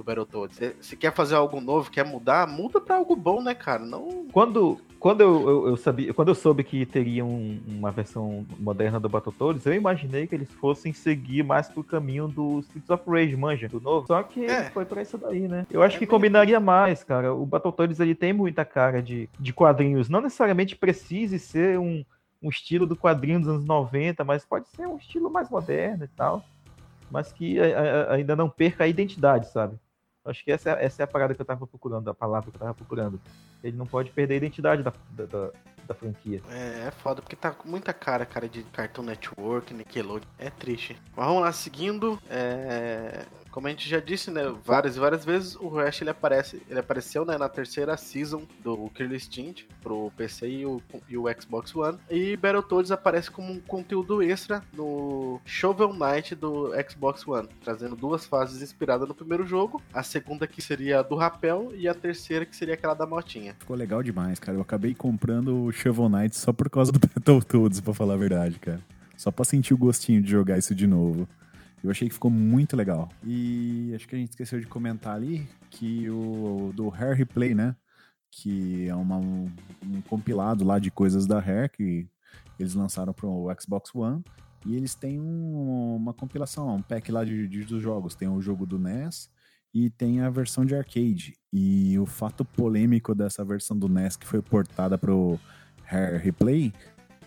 do Battletoads. Se- Se quer fazer algo novo, quer mudar, muda pra algo bom, né, cara? Não. Quando, quando eu, eu, eu sabia, quando eu soube que teria um- uma versão moderna do Battletoads, eu imaginei que eles fossem seguir mais pro caminho do Streets of Rage, manja, do novo. Só que É. foi pra isso daí, né? Eu acho É que mesmo. combinaria mais, cara. O Battletoads ele tem muita cara de, de quadrinhos. Não necessariamente precise ser um, um estilo do quadrinho dos anos 90, mas pode ser um estilo mais moderno e tal. Mas que a- a- ainda não perca a identidade, sabe? Acho que essa, é- essa é a parada que eu tava procurando, a palavra que eu tava procurando. Ele não pode perder a identidade da, da, da, da franquia. É, é foda, porque tá com muita cara, cara, de Cartoon Network, Nickelodeon. É triste. Mas vamos lá, seguindo. é, Como a gente já disse, né, várias e várias vezes, o Rush ele aparece, ele apareceu, né, na terceira season do Killer Instinct pro PC e o, e o Xbox One. E Battletoads aparece como um conteúdo extra no Shovel Knight do Xbox One, trazendo duas fases inspiradas no primeiro jogo. A segunda que seria a do rapel e a terceira que seria aquela da motinha. Ficou legal demais, cara. Eu acabei comprando o Shovel Knight só por causa do Battletoads, pra falar a verdade, cara. Só pra sentir o gostinho de jogar isso de novo. Eu achei que ficou muito legal. E acho que a gente esqueceu de comentar ali que o do Hair Replay, né? Que é uma- um, compilado lá de coisas da Hair que eles lançaram pro Xbox One. E eles têm um- uma compilação, um pack lá de, de- dos jogos. Tem o jogo do NES e tem a versão de arcade. E o fato polêmico dessa versão do NES que foi portada pro Hair Replay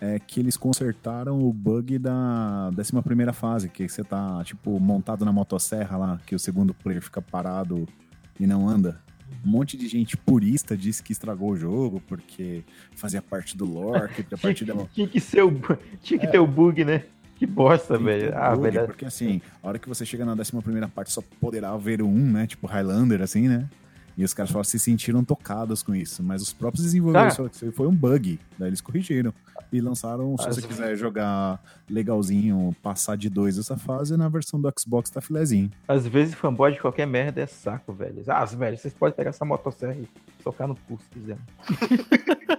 é que eles consertaram o bug da 11 fase, que você tá, tipo, montado na motosserra lá, que o segundo player fica parado e não anda. Um monte de gente purista disse que estragou o jogo porque fazia parte do lore, que a partir da. Tinha que, ser o, tinha que ter o bug, né? Que bosta, velho. Ah, bug, velho. Porque assim, a hora que você chega na 11 parte só poderá haver um, né? Tipo Highlander, assim, né? E os caras falaram que se sentiram tocados com isso. Mas os próprios desenvolvedores Tá. falaram que foi um bug. Daí eles corrigiram. E lançaram, se Às você quiser jogar legalzinho, passar de dois essa fase, na versão do Xbox tá filezinho. Às vezes fanboy de qualquer merda é saco, velho. Ah, velho, vocês podem pegar essa motosserra e socar no cu se quiser.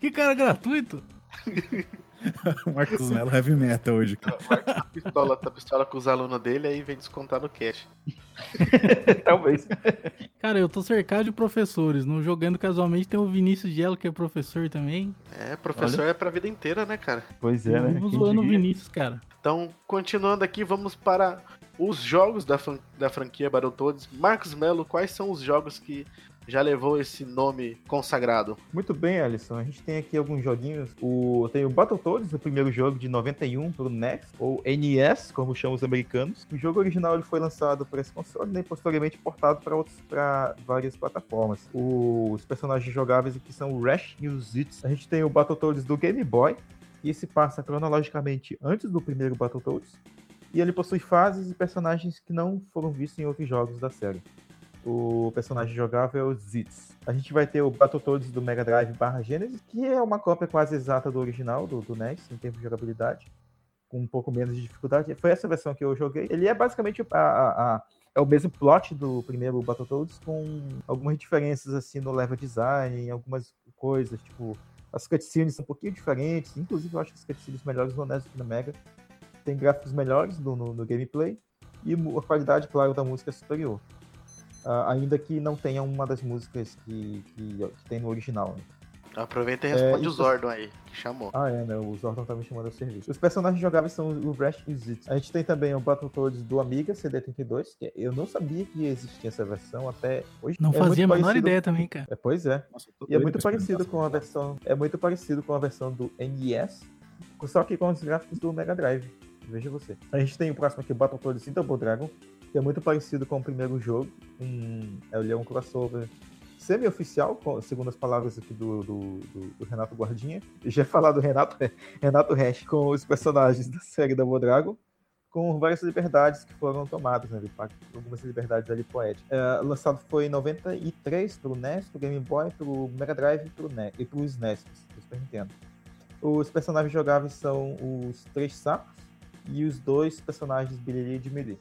Que cara gratuito. Marcos Mello Heavy Metal hoje. cara. Tá pistola, tá pistola com os alunos dele, aí vem descontar no cash. Talvez. Cara, eu tô cercado de professores. No Jogando Casualmente tem o Vinícius Gelo, que é professor também. É, professor é pra vida inteira, né, cara? Pois é, né? Vamos Quem zoando o? Vinícius, cara. Então, continuando aqui, vamos para os jogos da, fran- da franquia Battletoads. Marcos Melo, quais são os jogos que já levou esse nome consagrado? Muito bem, Alisson. A gente tem aqui alguns joguinhos. O, tem o Battletoads, o primeiro jogo de 91 pro NES, ou NES, como chamam os americanos. O jogo original ele foi lançado para esse console né, e posteriormente portado para várias plataformas. Os personagens jogáveis aqui são o Rash e o Zitz. A gente tem o Battletoads do Game Boy, e esse passa cronologicamente antes do primeiro Battletoads. E ele possui fases e personagens que não foram vistos em outros jogos da série o personagem jogável é o Zitz. A gente vai ter o Battletoads do Mega Drive barra Genesis, que é uma cópia quase exata do original, do, do NES, em termos de jogabilidade, com um pouco menos de dificuldade. Foi essa versão que eu joguei. Ele é basicamente a, a- a- é o mesmo plot do primeiro Battletoads, com algumas diferenças assim no level design, algumas coisas, tipo, as cutscenes são um pouquinho diferentes, inclusive eu acho as cutscenes melhores no NES do que no Mega. Tem gráficos melhores no, no- no gameplay, e a qualidade, claro, da música é superior. Ah, ainda que não tenha uma das músicas que, que, que tem no original. Né? Aproveita e responde É, o Zordon aí, que chamou. Ah, é, né? O Zordon tá me chamando ao serviço. Os personagens jogáveis são o Rash e o Zitz. A gente tem também o Battletoads do Amiga CD32, que eu não sabia que existia essa versão até hoje. Não É fazia a muito menor parecido- ideia também, cara. É, pois é. Nossa, E é muito parecido com a versão. É muito parecido com a versão do NES, só que com os gráficos do Mega Drive. Veja você. A gente tem o próximo aqui, o Battletoads Double Dragon, que é muito parecido com o primeiro jogo. Um, ele é um crossover semi-oficial, segundo as palavras aqui do, do, do- Renato Guardinha. Já falar do Renato, Renato Hash com os personagens da série Double Dragon. Com várias liberdades que foram tomadas, né? Algumas liberdades ali poéticas. É, lançado foi em 93 pro NES, pro Game Boy, pro Mega Drive e pro, NES, e pro SNES, pro Super Nintendo. Os personagens jogáveis são os três sapos e os dois personagens Billy de Melee.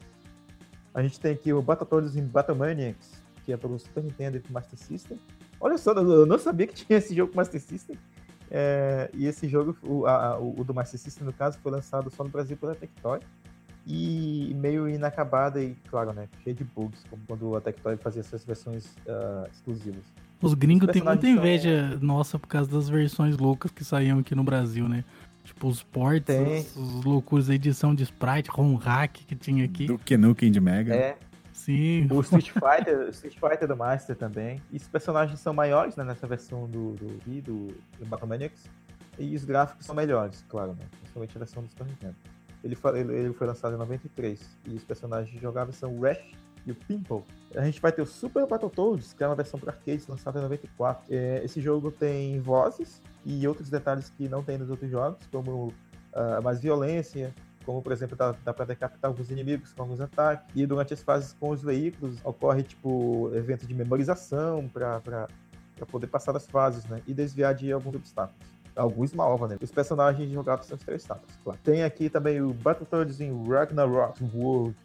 A gente tem aqui o Battletoads em Battlemaniacs, que é pro Super Nintendo e pro Master System. Olha só, eu não sabia que tinha esse jogo Master System. É, e esse jogo, o, a- o do Master System, no caso, foi lançado só no Brasil pela Tectoy. E meio inacabada e, claro, né, cheio de bugs, como quando a Tectoy fazia essas versões ah, exclusivas. Os gringos Os têm muita inveja nossa por causa das versões loucas que saíam aqui no Brasil, né? Tipo, os ports, Tem. os, os loucuras da edição de Sprite, ROM hack que tinha aqui. Do Kenuken de Mega. É, Sim. O Street Fighter, o Street Fighter do Master também. E os personagens são maiores né, nessa versão do, do, do, do Battlemaniacs. E os gráficos são melhores, claro, né? Principalmente a versão do Super Nintendo. Ele foi, ele, ele foi lançado em 93. E os personagens jogáveis são o Rash e o Pimple. A gente vai ter o Super Battletoads, que é uma versão para arcades lançada em 94. É, esse jogo tem vozes e outros detalhes que não tem nos outros jogos, como ah, mais violência, como por exemplo dá, dá para decapitar alguns inimigos com alguns ataques. E durante as fases com os veículos ocorre tipo evento de memorização para poder passar das fases né e desviar de alguns obstáculos. Alguns malva né? Os personagens jogados são os três status claro. tem aqui também o Battletoads em Ragnarok World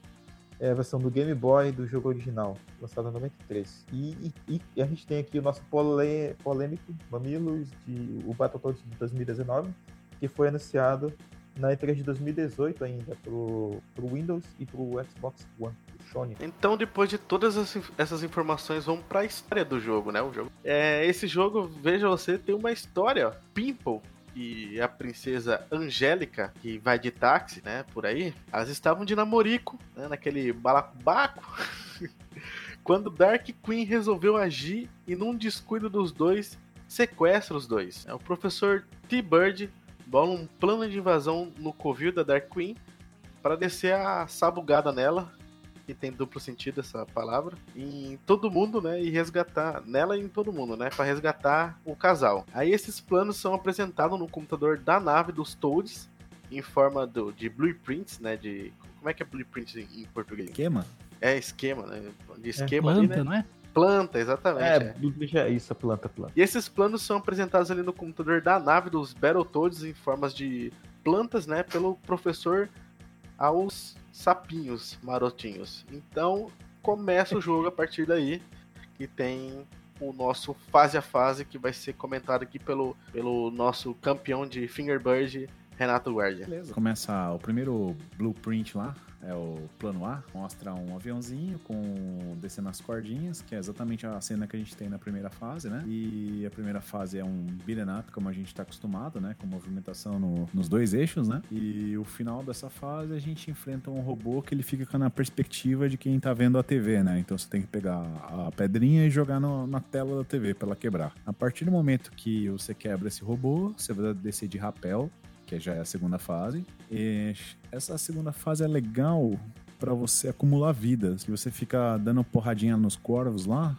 é a versão do Game Boy do jogo original, lançado em 93. E, e, e a gente tem aqui o nosso polê, polêmico Mamilos de o Battletoads de 2019, que foi anunciado na E3 de 2018 ainda, pro, pro Windows e pro Xbox One, o Sony. Então, depois de todas essas informações, vamos pra história do jogo, né? O jogo. É, esse jogo, veja você, tem uma história. Pimple e a princesa Angélica, que vai de táxi, né, por aí, elas estavam de namorico, né, naquele balacobaco. Quando Dark Queen resolveu agir e num descuido dos dois, sequestra os dois. É, o professor T-Bird bola um plano de invasão no covil da Dark Queen para descer a sabugada nela, que tem duplo sentido essa palavra, em todo mundo, né, e resgatar nela e em todo mundo, né, para resgatar o casal. Aí esses planos são apresentados no computador da nave dos Toads em forma do, de blueprints, né, de como é que é blueprint em, em português? Esquema? É esquema, né? De É esquema ali, planta, né? não é? Planta, exatamente. É, é. É isso, a planta, planta. E esses planos são apresentados ali no computador da nave dos Battletoads em formas de plantas, né? Pelo professor aos sapinhos marotinhos. Então começa o jogo a partir daí. Que tem o nosso fase a fase que vai ser comentado aqui pelo, pelo nosso campeão de Fingerbird, Renato Guardia. Beleza. Começa o primeiro blueprint lá, é o plano A, mostra um aviãozinho com descendo as cordinhas, que é exatamente a cena que a gente tem na primeira fase, né? E a primeira fase é um beat'em up, como a gente tá acostumado, né? Com movimentação no- nos dois eixos, né? E o final dessa fase a gente enfrenta um robô que ele fica na perspectiva de quem tá vendo a TV, né? Então você tem que pegar a pedrinha e jogar no- na tela da TV pra ela quebrar. A partir do momento que você quebra esse robô, você vai descer de rapel, que já é a segunda fase. E essa segunda fase é legal pra você acumular vidas. Que você fica dando porradinha nos corvos lá.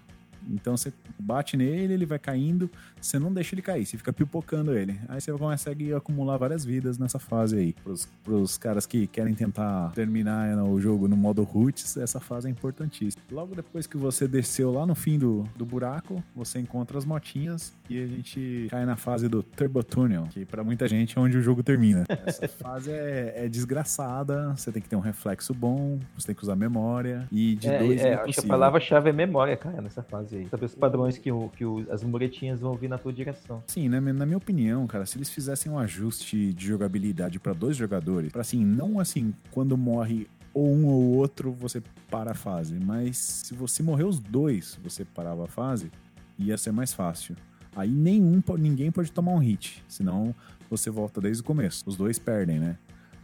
Então você bate nele, ele vai caindo, você não deixa ele cair, você fica pipocando ele. Aí você consegue acumular várias vidas nessa fase aí. Pros, pros caras que querem tentar terminar né, o jogo no modo roots, essa fase é importantíssima. Logo depois que você desceu lá no fim do, do buraco, você encontra as motinhas e a gente cai na fase do Turbo Tunnel, que pra muita gente é onde o jogo termina. Essa fase é, é desgraçada, você tem que ter um reflexo bom, você tem que usar memória e de é, dois é, é, acho que a palavra-chave é memória, cara, nessa fase aí. Saber os padrões que, o, que o- as muretinhas vão vir na tua direção. Sim, na, minha- na minha opinião, cara, se eles fizessem um ajuste de jogabilidade pra dois jogadores, pra assim, não assim, quando morre ou um ou outro, você para a fase, mas se você morrer os dois, você parava a fase, ia ser mais fácil. Aí nenhum, ninguém pode tomar um hit, senão você volta desde o começo. Os dois perdem, né?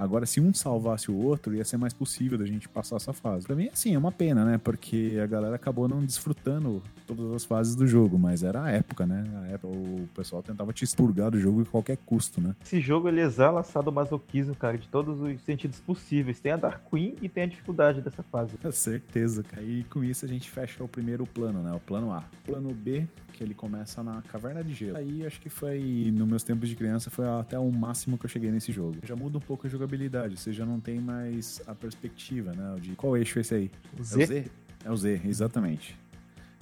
Agora, se um salvasse o outro, ia ser mais possível da gente passar essa fase. Pra mim, assim, é uma pena, né? Porque a galera acabou não desfrutando todas as fases do jogo, mas era a época, né? A época, o pessoal tentava te expurgar do jogo a qualquer custo, né? Esse jogo ele exala sadomasoquismo, cara, de todos os sentidos possíveis. Tem a Dark Queen e tem a dificuldade dessa fase. Com certeza, cara. E com isso a gente fecha o primeiro plano, né? O plano A. Plano B, que ele começa na Caverna de Gelo. Aí acho que foi, nos meus tempos de criança, foi até o máximo que eu cheguei nesse jogo. Já muda um pouco a jogabilidade, você já não tem mais a perspectiva, né? De qual eixo é esse aí? O É o Z, Z? É o Z, exatamente.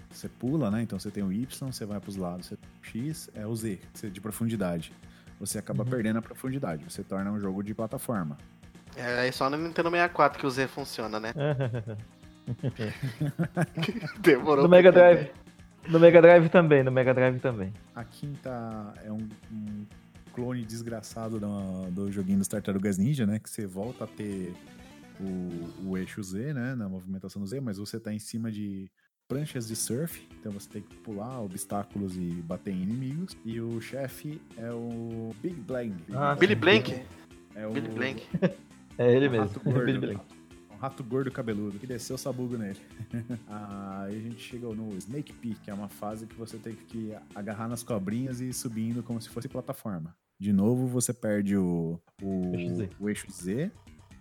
Você pula, né? Então você tem o Y, você vai pros lados. Você tem o X, é o Z, de profundidade. Você acaba perdendo a profundidade. Você torna um jogo de plataforma. É só no Nintendo 64 que o Z funciona, né? Demorou. no Mega. Drive. No Mega Drive também, no Mega Drive também. A quinta é um, um clone desgraçado do, do joguinho dos Tartarugas Ninja, né? Que você volta a ter o, o eixo Z, né? Na movimentação do Z, mas você tá em cima de pranchas de surf, então você tem que pular obstáculos e bater em inimigos. E o chefe é o Big Blank. Ah, Billy. Blank? É o Billy Blank. É ele mesmo. rato Billy. Blank. Rato gordo cabeludo que desceu o sabugo nele. Aí a gente chegou no Snake Peak, que é uma fase que você tem que agarrar nas cobrinhas e ir subindo como se fosse plataforma. De novo, você perde o, o, Eixo Z. o eixo Z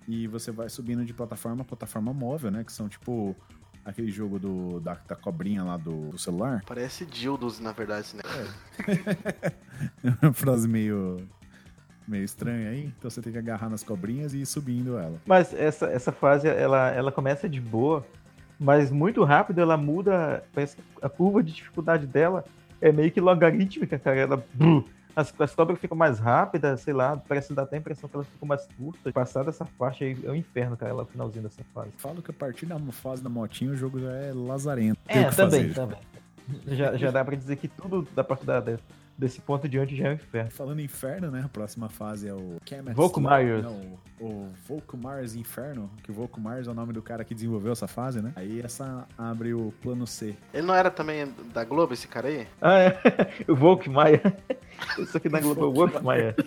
e você vai subindo de plataforma a plataforma móvel, né? Que são tipo aquele jogo do, da, da cobrinha lá do, do celular. Parece dildos, na verdade, esse negócio. uma frase meio, meio estranha aí. Então você tem que agarrar nas cobrinhas e ir subindo ela. Mas essa, essa fase, ela, ela começa de boa, mas muito rápido ela muda. Parece que a curva de dificuldade dela é meio que logarítmica, cara. Ela. brum, As, as cobras ficam mais rápidas, sei lá, parece dar até a impressão que elas ficam mais curtas. Passar dessa parte aí é um inferno, cara, ela finalzinho dessa fase. Falo que a partir da fase da motinha o jogo já é lazarento. É, também, fazer. também. Já, já dá pra dizer que tudo da parte da- desse ponto diante já é um inferno. Falando em inferno, né? A próxima fase é o Kemet Volkmars. Não, o Volkmars Inferno, que o Volkmars é o nome do cara que desenvolveu essa fase, né? Aí essa abre o plano C. Ele não era também da Globo, esse cara aí? Ah, é. O Volkmaier. Isso aqui na Globo é o Volkmaier.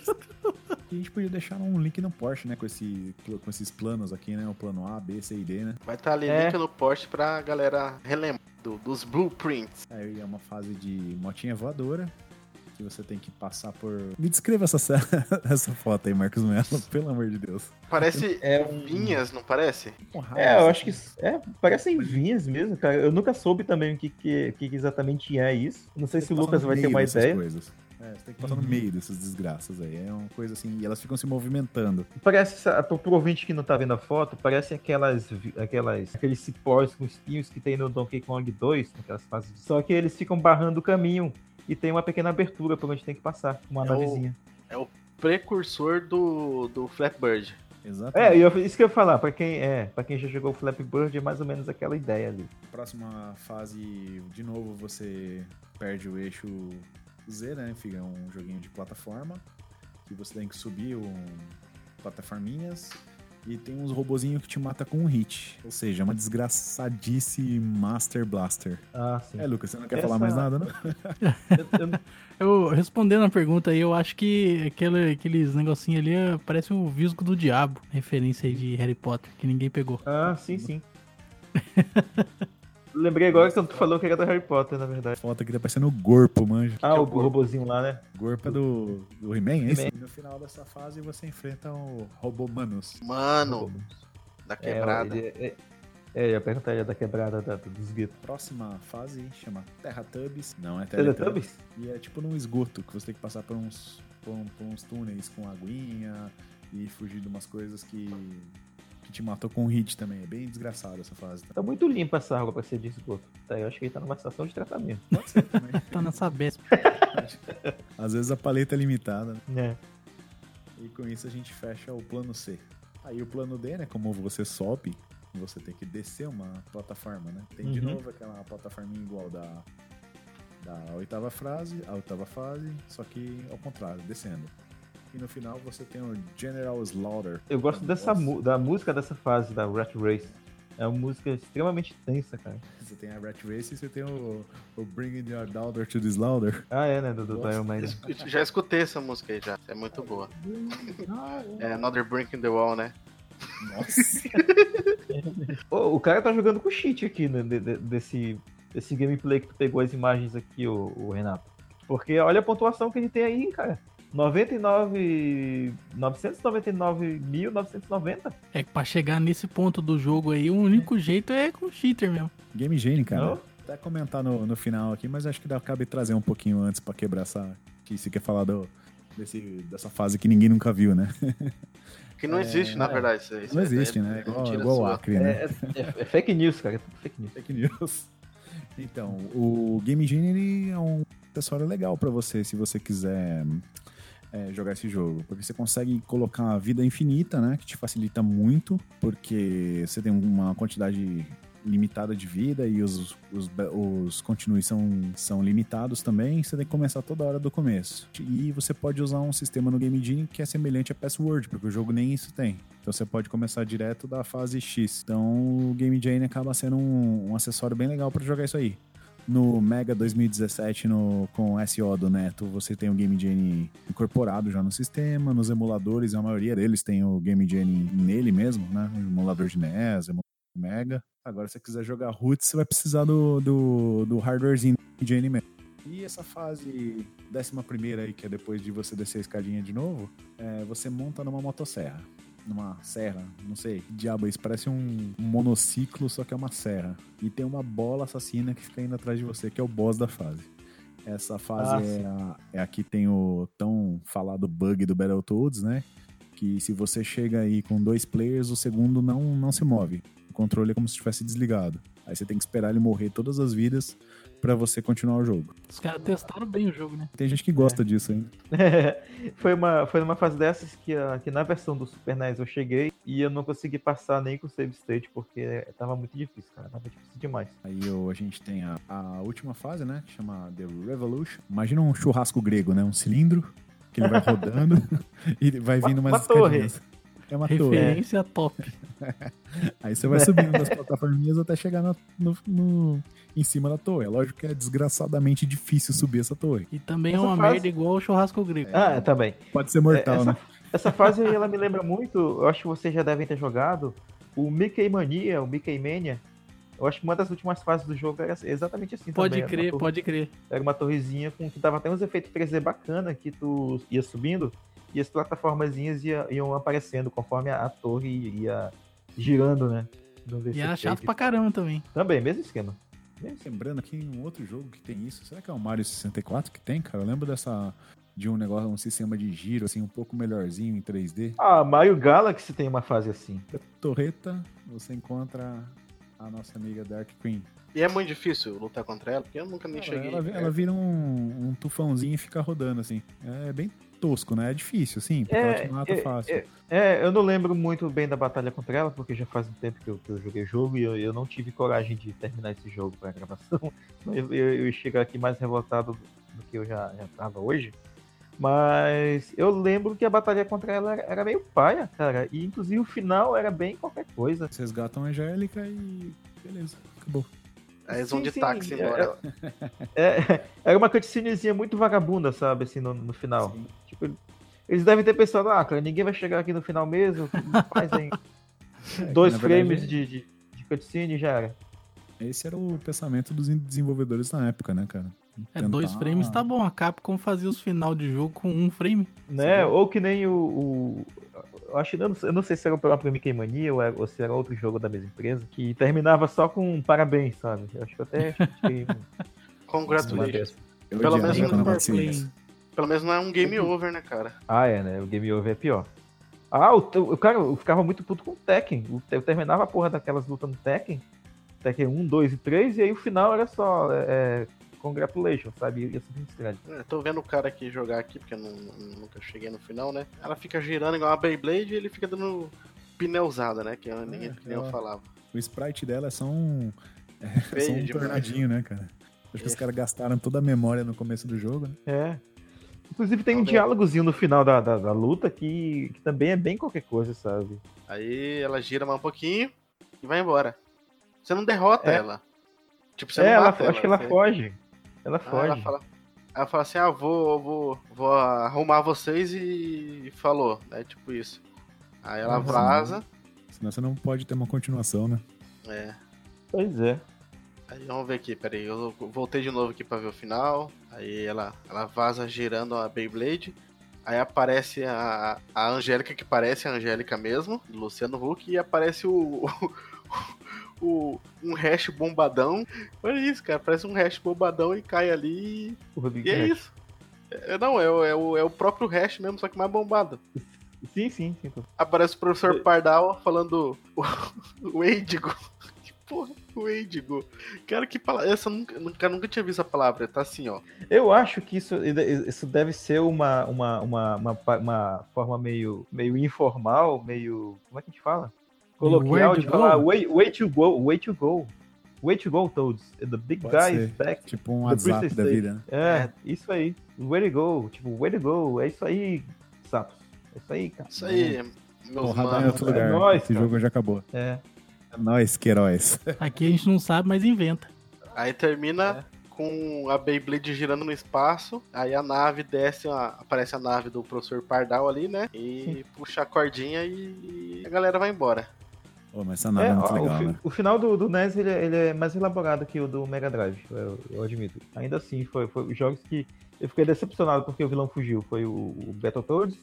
E a gente podia deixar um link no Porsche, né? Com, esse, com esses planos aqui, né? O plano A, B, C e D, né? Vai estar ali É. link no post pra galera relembrar do- dos blueprints. Aí é uma fase de motinha voadora. Que você tem que passar por. Me descreva essa, essa foto aí, Marcos Mello, pelo amor de Deus. Parece É vinhas, não parece? É, eu acho que é, parecem vinhas mesmo, cara. Eu nunca soube também o que, que, que exatamente é isso. Não sei se o Lucas vai ter uma ideia. Coisas. É, você tem que passar Uhum. no meio dessas desgraças aí. É uma coisa assim, e elas ficam se movimentando. Parece, pro, pro ouvinte que não tá vendo a foto, parece aquelas, aquelas, aqueles cipós com espinhos que tem no Donkey Kong 2, naquelas fases. Só que eles ficam barrando o caminho e tem uma pequena abertura por onde tem que passar, uma É o- navezinha. Precursor do, do Flatbird. Exatamente. É, eu- isso que eu ia falar, pra quem, é, pra quem já jogou o Flappy Bird, é mais ou menos aquela ideia ali. Próxima fase, de novo, você perde o eixo Z, né? Fica um joguinho de plataforma. Que você tem que subir um plataforminhas. E tem uns robozinhos que te mata com um hit. Ou seja, uma desgraçadice Master Blaster. Ah, sim. É, Lucas, você não quer Essa- falar mais nada, não? Eu- respondendo a pergunta aí, eu acho que aquele, aqueles negocinhos ali eh, parece o Visgo do Diabo, referência aí de Harry Potter, que ninguém pegou. ah, sim, sim. Lembrei agora que tu falou que era do Harry Potter, na verdade. Foto aqui tá parecendo o Gorpo, manja. Ah, o robozinho lá, né? Gorpo é do, do He-Man, é isso? E no final dessa fase você enfrenta o Robô Manus. Mano, da É, quebrada. ele- é, é, eu ia perguntar ele da quebrada da, do esgoto. Próxima fase chama Terra Tubbies. Não é Terra Teletubbies? E é tipo num esgoto, que você tem que passar por uns, por, por uns túneis com aguinha e fugir de umas coisas que, que te matou com hit também. É bem desgraçado essa fase. Tá? Tá muito limpa essa água pra ser de esgoto. Tá, eu acho que ele tá numa estação de tratamento. Pode ser também. Tá nessa bespa. Às vezes a paleta é limitada, né? É. E com isso a gente fecha o plano C. Aí o plano D, né? Como você sobe, você tem que descer uma plataforma, né? Tem de Uhum. novo aquela plataforminha igual da, da oitava frase, a oitava fase, só que ao contrário, descendo. E no final você tem o General Slaughter. Eu gosto dessa mu- da música dessa fase, da Rat Race. É uma música extremamente tensa, cara. Você tem a Rat Race e você tem o, o Bringing Your Daughter to the Slaughter. Ah, é, né? Do, do, Iron Man. Escu- Já escutei essa música aí já. É muito boa. É Another Brink in the Wall, né? Nossa! Ô, o cara tá jogando com cheat aqui, né? de- de- desse, desse gameplay que tu pegou as imagens aqui, o, o Renato. Porque olha a pontuação que ele tem aí, cara. 99. 999.990. É que pra chegar nesse ponto do jogo aí, o único jeito é com cheater mesmo. Game Genie, cara. Não? Até comentar no, no final aqui, mas acho que dá, cabe trazer um pouquinho antes pra quebrar essa. Que você quer falar do, desse, dessa fase que ninguém nunca viu, né? Que não existe, na verdade. Isso, isso Não é- existe, é né? Igual, mentira igual o. Acre, né? É, é- é fake news, cara. É fake news. Fake news. Então, o Game Genie é um acessório legal pra você se você quiser é, jogar esse jogo, porque você consegue colocar uma vida infinita, né, que te facilita muito, porque você tem uma quantidade limitada de vida e os, os, os continues são, são limitados também, você tem que começar toda hora do começo. E você pode usar um sistema no Game Genie que é semelhante a Password, porque o jogo nem isso tem. Então você pode começar direto da fase X. Então o Game Genie acaba sendo um, um acessório bem legal para jogar isso aí. No Mega 2017, no, com o SO do Neto, você tem o Game Genie incorporado já no sistema. Nos emuladores, a maioria deles tem o Game Genie nele mesmo, né? O emulador de NES, emulador de Mega. Agora, se você quiser jogar Roots, você vai precisar do, do, do hardwarezinho do Game Genie mesmo. E essa fase décima primeira aí, que é depois de você descer a escadinha de novo, é, você monta numa motosserra. Numa serra, não sei, que diabo é isso? Parece um, monociclo, só que é uma serra. E tem uma bola assassina que fica indo atrás de você, que é o boss da fase. Essa fase Ah, é, a, é a que tem o tão falado bug do Battletoads, né? Que se você chega aí com dois players, o segundo não, não se move. O controle é como se estivesse desligado. Aí você tem que esperar ele morrer todas as vidas pra você continuar o jogo. Os caras testaram bem o jogo, né? Tem gente que gosta disso ainda. foi, uma, foi numa fase dessas que, a- que na versão do Super NES eu cheguei e eu não consegui passar nem com o save state porque tava muito difícil, cara. Tava difícil demais. Aí o- a gente tem a, a última fase, né? Que chama The Revolution. Imagina um churrasco grego, né? Um cilindro que ele vai rodando e vai vindo Uma- mais uma torre. É uma torre. Referência top. Aí você vai subindo das plataforminhas até chegar na- no, no- em cima da torre. É lógico que é desgraçadamente difícil subir essa torre. E também é Essa uma fase- merda igual o churrasco grego. Ah, também. Pode ser mortal, É, essa- né? Essa fase ela me lembra muito, eu acho que vocês já devem ter jogado, o Mickey Mania, o Mickey Mania, Eu acho que uma das últimas fases do jogo era exatamente assim Pode também. Crer, torre- pode crer. Era uma torrezinha com que dava até uns efeitos 3D bacana que tu ia subindo e as plataformazinhas ia, iam aparecendo conforme a, a torre ia girando, né? E era chato pra caramba também. Também, mesmo esquema. Lembrando aqui um outro jogo que tem isso. Será que é o Mario 64 que tem, cara? Eu lembro dessa. De um negócio, um sistema de giro, assim, um pouco melhorzinho em 3D. Ah, Mario Galaxy tem uma fase assim. Torreta, você encontra a nossa amiga Dark Queen. E é muito difícil lutar contra ela, porque eu nunca nem cheguei. ela, ela vira um, um tufãozinho e fica rodando, assim. É bem tosco, né? É difícil, assim, porque ela te mata fácil. é, é, eu não lembro muito bem da batalha contra ela, porque já faz um tempo que eu, que eu joguei o jogo e eu, eu não tive coragem de terminar esse jogo pra gravação. Eu, eu, eu chego aqui mais revoltado do que eu já, já tava hoje. Mas eu lembro que a batalha contra ela era, era meio paia, cara. E inclusive o final era bem qualquer coisa. Vocês resgatam a Angélica e. Beleza, acabou. Aí eles vão de sim, táxi é- embora. É, era uma cutscenezinha muito vagabunda, sabe, assim, no, no final. Sim. Tipo, eles devem ter pensado, ah, cara, ninguém vai chegar aqui no final mesmo. Faz aí É, dois na verdade, frames de, de, de cutscene e já era. Esse era o pensamento dos desenvolvedores na época, né, cara? É, dois Tentar- frames tá bom. A Capcom fazia os final de jogo com um frame. Né? Ou que nem o. o- eu acho eu não, sei- eu não sei se era o próprio Mickey Mania ou, era- ou se era outro jogo da mesma empresa, que terminava só com um parabéns, sabe? Eu acho que até achei Congratulations. Pelo menos Play. isso. Pelo menos não é um game over, né, cara? Ah, é, né? O Game Over é pior. Ah, o, o cara, eu ficava muito puto com o Tekken. Eu terminava a porra daquelas lutas no Tekken. Tekken 1, 2 e 3, e aí o final era só é, é, congratulations, sabe? Ia subir estrada. É, tô vendo o cara aqui jogar aqui, porque eu não- nunca cheguei no final, né? Ela fica girando igual uma Beyblade e ele fica dando pneuzada, né? Que eu É, que nem eu ela- falava. O sprite dela é só um. É, só um tornadinho, né, cara? Acho que os É. caras gastaram toda a memória no começo do jogo, né? É. Inclusive tem um diálogozinho no final da, da, da luta que, que também é bem qualquer coisa, sabe? Aí ela gira mais um pouquinho e vai embora. Você não derrota É. ela. Tipo, você é, não ela, mata acho que ela você- foge. Ela Ah, foge. ela fala, ela fala assim, ah, vou, vou, vou arrumar vocês e falou, né? Tipo isso. Aí ela Uhum. vaza. Senão você não pode ter uma continuação, né? É. Pois é. Aí vamos ver aqui, peraí, eu voltei de novo aqui pra ver o final. Aí ela, ela vaza girando a Beyblade. Aí aparece a, a Angélica, que parece a Angélica mesmo, do Luciano Huck, e aparece o. o um hash bombadão. Olha isso, cara, parece um hash bombadão e cai ali. E é Hash. isso. É, não, é, o- é, o, é o próprio hash mesmo, só que mais bombado. Sim, sim, sim. Aparece o professor Pardal falando o, o Índigo. Que porra, o Índigo. Cara, que palavra. Essa nunca, nunca, nunca tinha visto a palavra. Tá assim, ó. Eu acho que isso, isso deve ser uma, uma, uma, uma, uma forma meio, meio informal, meio. Como é que a gente fala? Coloquial de to falar go? way, way to go, way to go. Way to go, Toads. The big Pode guy ser. is back. Tipo um The WhatsApp Princess da vida, né? É, isso aí. Way to go. Tipo, way to go. É isso aí, sapos. É isso aí, cara. Isso aí, meus Porrada em manos. outro lugar. nóis, Esse cara. jogo já acabou. É. É nóis, Queiroz. Aqui a gente não sabe, mas inventa. Aí termina com a Beyblade girando no espaço. Aí a nave desce, aparece a nave do professor Pardal ali, né? E puxa a cordinha e, e a galera vai embora. Pô, mas essa nave é, É, muito ó, legal, o, fi- né? o final do, do NES ele, é- ele é mais elaborado que o do Mega Drive, eu, eu admito. Ainda assim, foi, foi os jogos que eu fiquei decepcionado porque o vilão fugiu. Foi o, o Battletoads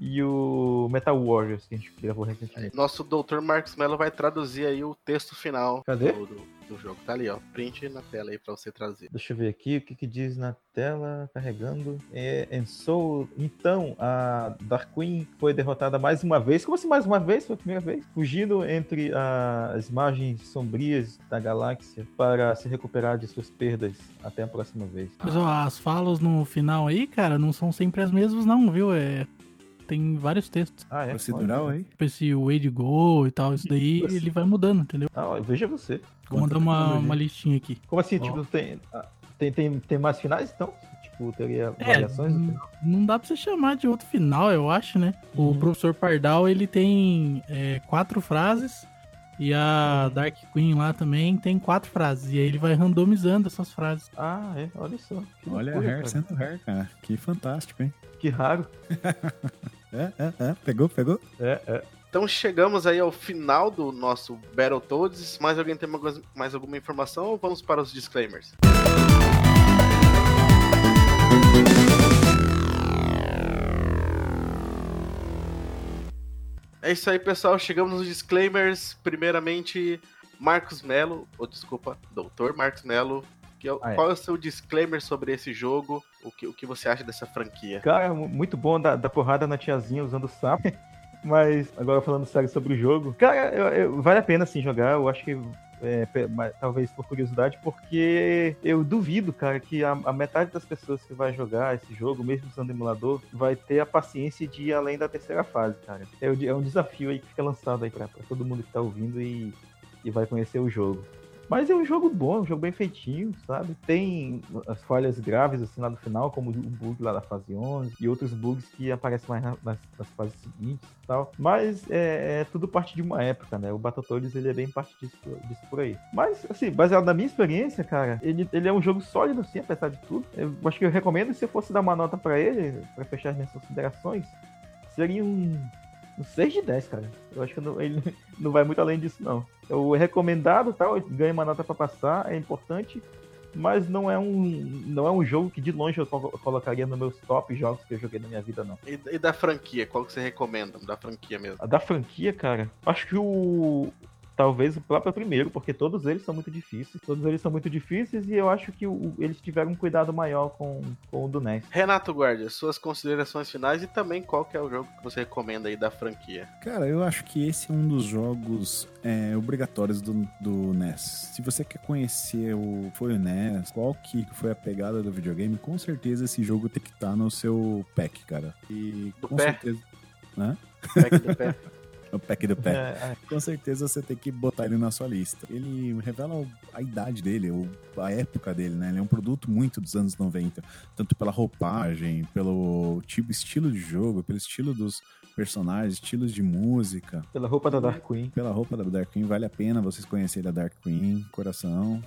e o Metal Warriors que a gente gravou recentemente. Nosso doutor Marcos Mello vai traduzir aí o texto final Cadê? Do, do, do jogo. Tá ali, ó. Print na tela aí pra você trazer. Deixa eu ver aqui o que, que diz na tela, carregando. É, and so, então, a Dark Queen foi derrotada mais uma vez. Como assim mais uma vez? Foi a primeira vez? Fugindo entre a- as margens sombrias da galáxia para se recuperar de suas perdas até a próxima vez. Mas ó, as falas no final aí, cara, não são sempre as mesmas, não, viu? É. Tem vários textos. Ah, é? Procedural aí? Tipo esse Way de Go e tal, isso daí ele vai mudando, entendeu? Ah, ó, veja você. Vou mandar uma, uma listinha aqui. Como assim? Ó. Tipo, tem, ah, tem, tem, tem mais finais, então? Tipo, teria É, variações? no n- final? não dá pra você chamar de outro final, eu acho, né? O Uhum. professor Pardal, ele tem é, quatro frases e a Dark Queen lá também tem quatro frases. E aí ele vai randomizando essas frases. Ah, é. Olha só. Olha a Hair cara. sendo Hair, cara. Que fantástico, hein? Que raro. É, é, é. Pegou, pegou? É, é. Então chegamos aí ao final do nosso Battletoads. Mais alguém tem mais- mais alguma informação ou vamos para os disclaimers? É isso aí, pessoal. Chegamos nos disclaimers. Primeiramente, Marcos Melo, ou desculpa, Doutor Marcos Melo. Que é Ah, é. Qual é o seu disclaimer sobre esse jogo? O que, o que você acha dessa franquia? Cara, mu- muito bom dar, dar porrada na tiazinha usando sapo. Mas agora falando sério sobre o jogo. Cara, eu- eu- vale a pena sim jogar. Eu acho que. é, talvez por curiosidade, porque eu duvido, cara, que a, a metade das pessoas que vai jogar esse jogo, mesmo usando emulador, vai ter a paciência de ir além da terceira fase, cara. É, é um desafio aí que fica lançado aí pra, pra todo mundo que tá ouvindo e, e vai conhecer o jogo. Mas é um jogo bom, um jogo bem feitinho, sabe? Tem as falhas graves assim lá no final, como o bug lá da fase 11 e outros bugs que aparecem mais na- nas, nas fases seguintes e tal. Mas é, é tudo parte de uma época, né? O Battletoads ele é bem parte disso, disso por aí. Mas, assim, baseado na minha experiência, cara, ele, ele é um jogo sólido, assim, apesar de tudo. Eu acho que eu recomendo, se eu fosse dar uma nota pra ele, pra fechar as minhas considerações, seria um 6 de 10, cara. Eu acho que não- ele não vai muito além disso, não. É o recomendado, tal, ganha uma nota pra passar, é importante, mas não é um não é um jogo que de longe eu co- colocaria nos meus top jogos que eu joguei na minha vida, não. E, e da franquia, qual que você recomenda? Da franquia mesmo. A da franquia, cara, acho que o talvez o próprio primeiro, porque todos eles são muito difíceis, todos eles são muito difíceis e eu acho que o- eles tiveram um cuidado maior com, com o do NES. Renato Guardia, suas considerações finais e também qual que é o jogo que você recomenda aí da franquia. Cara, eu acho que esse é um dos jogos é, obrigatórios do, do NES. Se você quer conhecer o foi o NES, qual que foi a pegada do videogame, com certeza esse jogo tem que estar no seu pack, cara. E Do com pé. certeza. Pack do pé. O pack do pé. É, é, Com certeza você tem que botar ele na sua lista. Ele revela a idade dele, a época dele, né? Ele é um produto muito dos anos 90. Tanto pela roupagem, pelo tipo, estilo de jogo, pelo estilo dos personagens, estilos de música. pela roupa da Dark Queen. Pela roupa da Dark Queen, vale a pena vocês conhecerem a Dark Queen. Coração.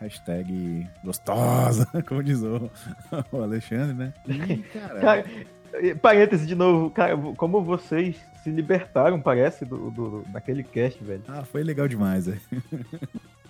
Hashtag gostosa, como diz o, Alexandre, né? E, cara, Cara, parêntese de novo, cara, como vocês se libertaram, parece, do, do, daquele cast, velho. Ah, foi legal demais.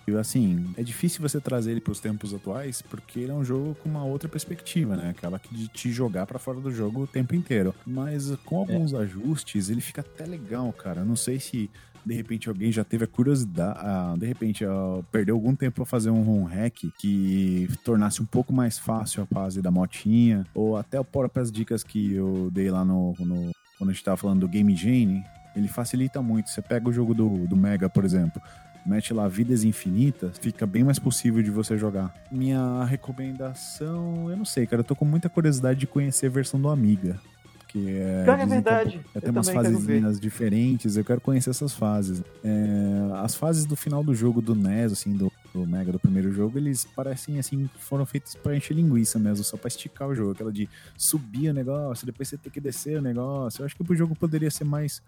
E, Assim, é difícil você trazer ele pros tempos atuais, porque ele é um jogo com uma outra perspectiva, né? Aquela que de te jogar pra fora do jogo o tempo inteiro. Mas com alguns ajustes, ele fica até legal, cara. Eu Não sei se de repente alguém já teve a curiosidade, de repente ah, perdeu algum tempo pra fazer um home hack que tornasse um pouco mais fácil a fase da motinha, ou até o próprias dicas que eu dei lá no, no- quando a gente tava falando do Game Genie, ele facilita muito. Você pega o jogo do, do Mega, por exemplo, mete lá vidas infinitas, fica bem mais possível de você jogar. Minha recomendação, eu não sei, cara, eu tô com muita curiosidade de conhecer a versão do Amiga. Que é, Cara, é que verdade. é- Eu tem umas fasezinhas diferentes, eu quero conhecer essas fases. É, as fases do final do jogo do NES, assim, do, do Mega do primeiro jogo, eles parecem assim, foram feitos pra encher linguiça mesmo, só pra esticar o jogo. Aquela de subir o negócio, depois você ter que descer o negócio. Eu acho que o jogo poderia ser mais,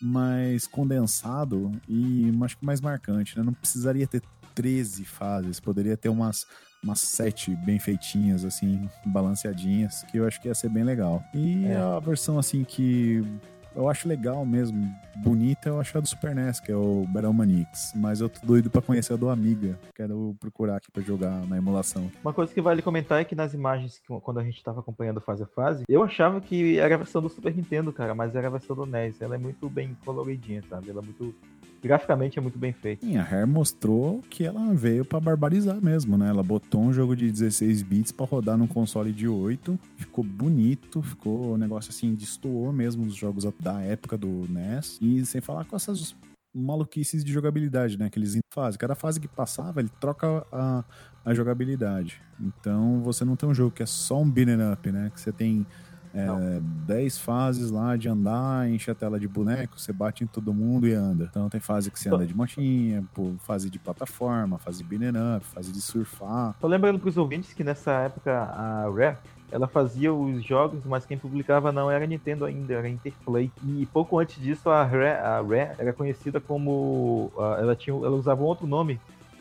mais condensado e acho que mais marcante, né? Não precisaria ter 13 fases, poderia ter umas, umas 7 bem feitinhas, assim, balanceadinhas, que eu acho que ia ser bem legal. E É. a versão, assim, que eu acho legal mesmo, bonita, eu acho a do Super NES, que é o Battle Manix. Mas eu tô doido pra conhecer a do Amiga. Quero procurar aqui pra jogar na emulação. Uma coisa que vale comentar é que nas imagens, quando a gente tava acompanhando fase a fase, eu achava que era a versão do Super Nintendo, cara, mas era a versão do NES. Ela é muito bem coloridinha, sabe? Ela é muito. Graficamente é muito bem feita. Sim, a Rare mostrou que ela veio pra barbarizar mesmo, né? Ela botou um jogo de 16 bits pra rodar num console de 8. Ficou bonito, ficou um negócio assim, destoou mesmo os jogos da época do NES. E sem falar com essas maluquices de jogabilidade, né? Que eles fazem. Cada fase que passava, ele troca a, a jogabilidade. Então você não tem um jogo que é só um beat'em up, né? Que você tem é, 10 fases lá de andar, enche a tela de boneco, você bate em todo mundo e anda. Então tem fase que você anda de motinha, pô, fase de plataforma, fase de beat'em up, fase de surfar. Tô lembrando pros ouvintes que nessa época a Rare. Ela fazia os jogos, mas quem publicava não era a Nintendo ainda, era a Interplay. E pouco antes disso, a Rare, a Rare era conhecida como. ah, ela, tinha, ela usava um outro nome,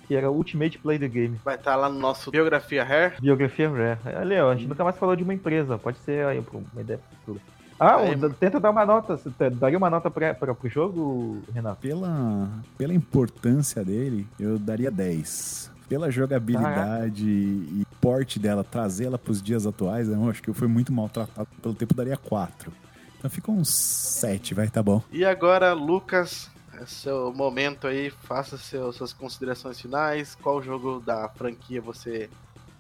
que era Ultimate Play the Game. Vai estar lá no nosso Biografia Rare. Biografia Rare. Ali, ó, a gente nunca mais falou de uma empresa, pode ser aí uma ideia futura. Ah, É. o- tenta dar uma nota. Você te- daria uma nota pra, pra, pro jogo, Renato? Pela, pela importância dele, eu daria 10. Pela jogabilidade e porte dela, trazê-la pros dias atuais, eu acho que eu fui muito maltratado pelo tempo, daria 4. Então fica uns 7, vai, tá bom. E agora, Lucas, é seu momento aí, faça seu- suas considerações finais. Qual jogo da franquia você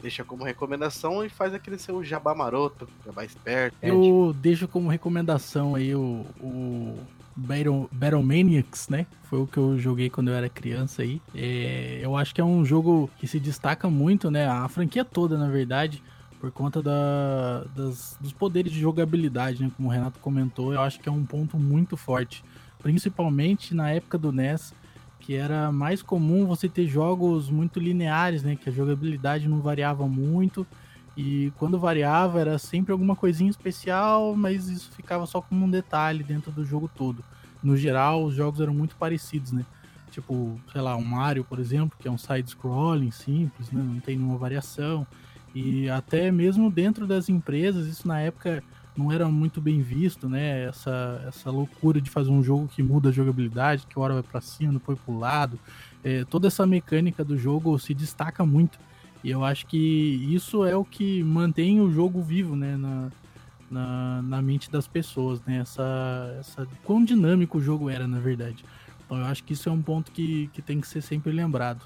deixa como recomendação e faz aquele seu jabá maroto, jabá esperto. Eu deixo como recomendação aí o, o Battle, Battle Maniacs, né? Foi o que eu joguei quando eu era criança aí. É, eu acho que é um jogo que se destaca muito, né? A franquia toda, na verdade, por conta da, das- dos poderes de jogabilidade, né? Como o Renato comentou, eu acho que é um ponto muito forte. Principalmente na época do NES, que era mais comum você ter jogos muito lineares, né? Que a jogabilidade não variava muito. E quando variava era sempre alguma coisinha especial, mas isso ficava só como um detalhe dentro do jogo todo. No geral, os jogos eram muito parecidos, né? Tipo, sei lá, um Mario, por exemplo, que é um side-scrolling simples, né? Não tem nenhuma variação. E até mesmo dentro das empresas, isso na época não era muito bem visto, né? Essa, essa loucura de fazer um jogo que muda a jogabilidade, que hora vai pra cima, depois pro lado. É, toda essa mecânica do jogo se destaca muito. E eu acho que isso é o que mantém o jogo vivo, né? Na, na, na mente das pessoas, né? Essa, essa quão dinâmico o jogo era, na verdade. Então eu acho que isso é um ponto que, que tem que ser sempre lembrado.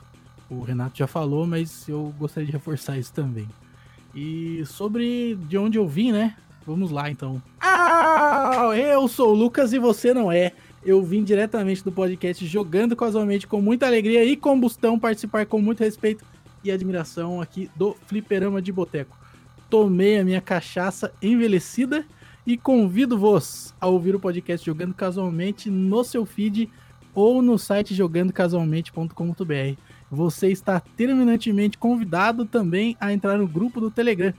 O Renato já falou, mas eu gostaria de reforçar isso também. E sobre de onde eu vim, né? Vamos lá então. Ah, eu sou o Lucas e você não é. Eu vim diretamente do podcast Jogando Casualmente com muita alegria e combustão participar com muito respeito e admiração aqui do Fliperama de Boteco. Tomei a minha cachaça envelhecida e convido-vos a ouvir o podcast Jogando Casualmente no seu feed ou no site jogandocasualmente.com.br. Você está terminantemente convidado também a entrar no grupo do Telegram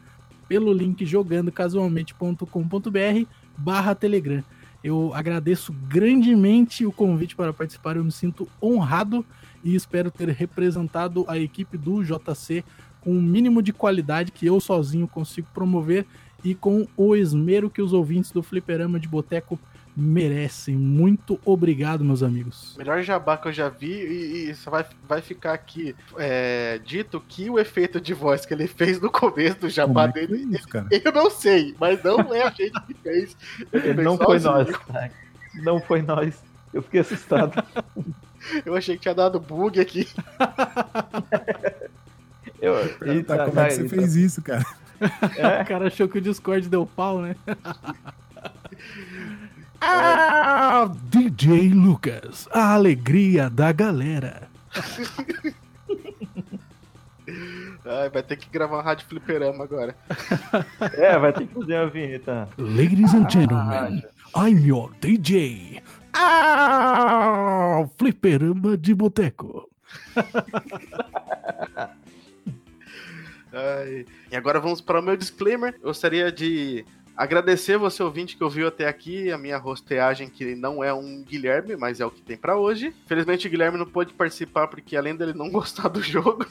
pelo link jogandocasualmente.com.br barra Telegram. Eu agradeço grandemente o convite para participar, eu me sinto honrado e espero ter representado a equipe do JC com o mínimo de qualidade que eu sozinho consigo promover e com o esmero que os ouvintes do Fliperama de Boteco merecem. Muito obrigado, meus amigos. Melhor jabá que eu já vi e, e só vai, vai ficar aqui é, dito que o efeito de voz que ele fez no começo do jabá é dele, foi isso, cara? eu não sei, mas não é a gente que fez. Ele fez Não foi nós. Não foi nós. Eu fiquei assustado. Eu achei que tinha dado bug aqui. Eu, Perguntar Eita, como é que você eita. fez isso, cara? É, O cara achou que o Discord deu pau, né? Ah, DJ Lucas, a alegria da galera. Ai, vai ter que gravar uma rádio fliperama agora. é, vai ter que fazer a vinheta. Ladies and gentlemen, I'm your DJ. Ah, fliperama de boteco. Ai. E agora vamos para o meu disclaimer. Eu gostaria de agradecer você ouvinte que ouviu até aqui a minha rosteagem que não é um Guilherme, mas é o que tem para hoje. Felizmente o Guilherme não pôde participar porque além dele não gostar do jogo,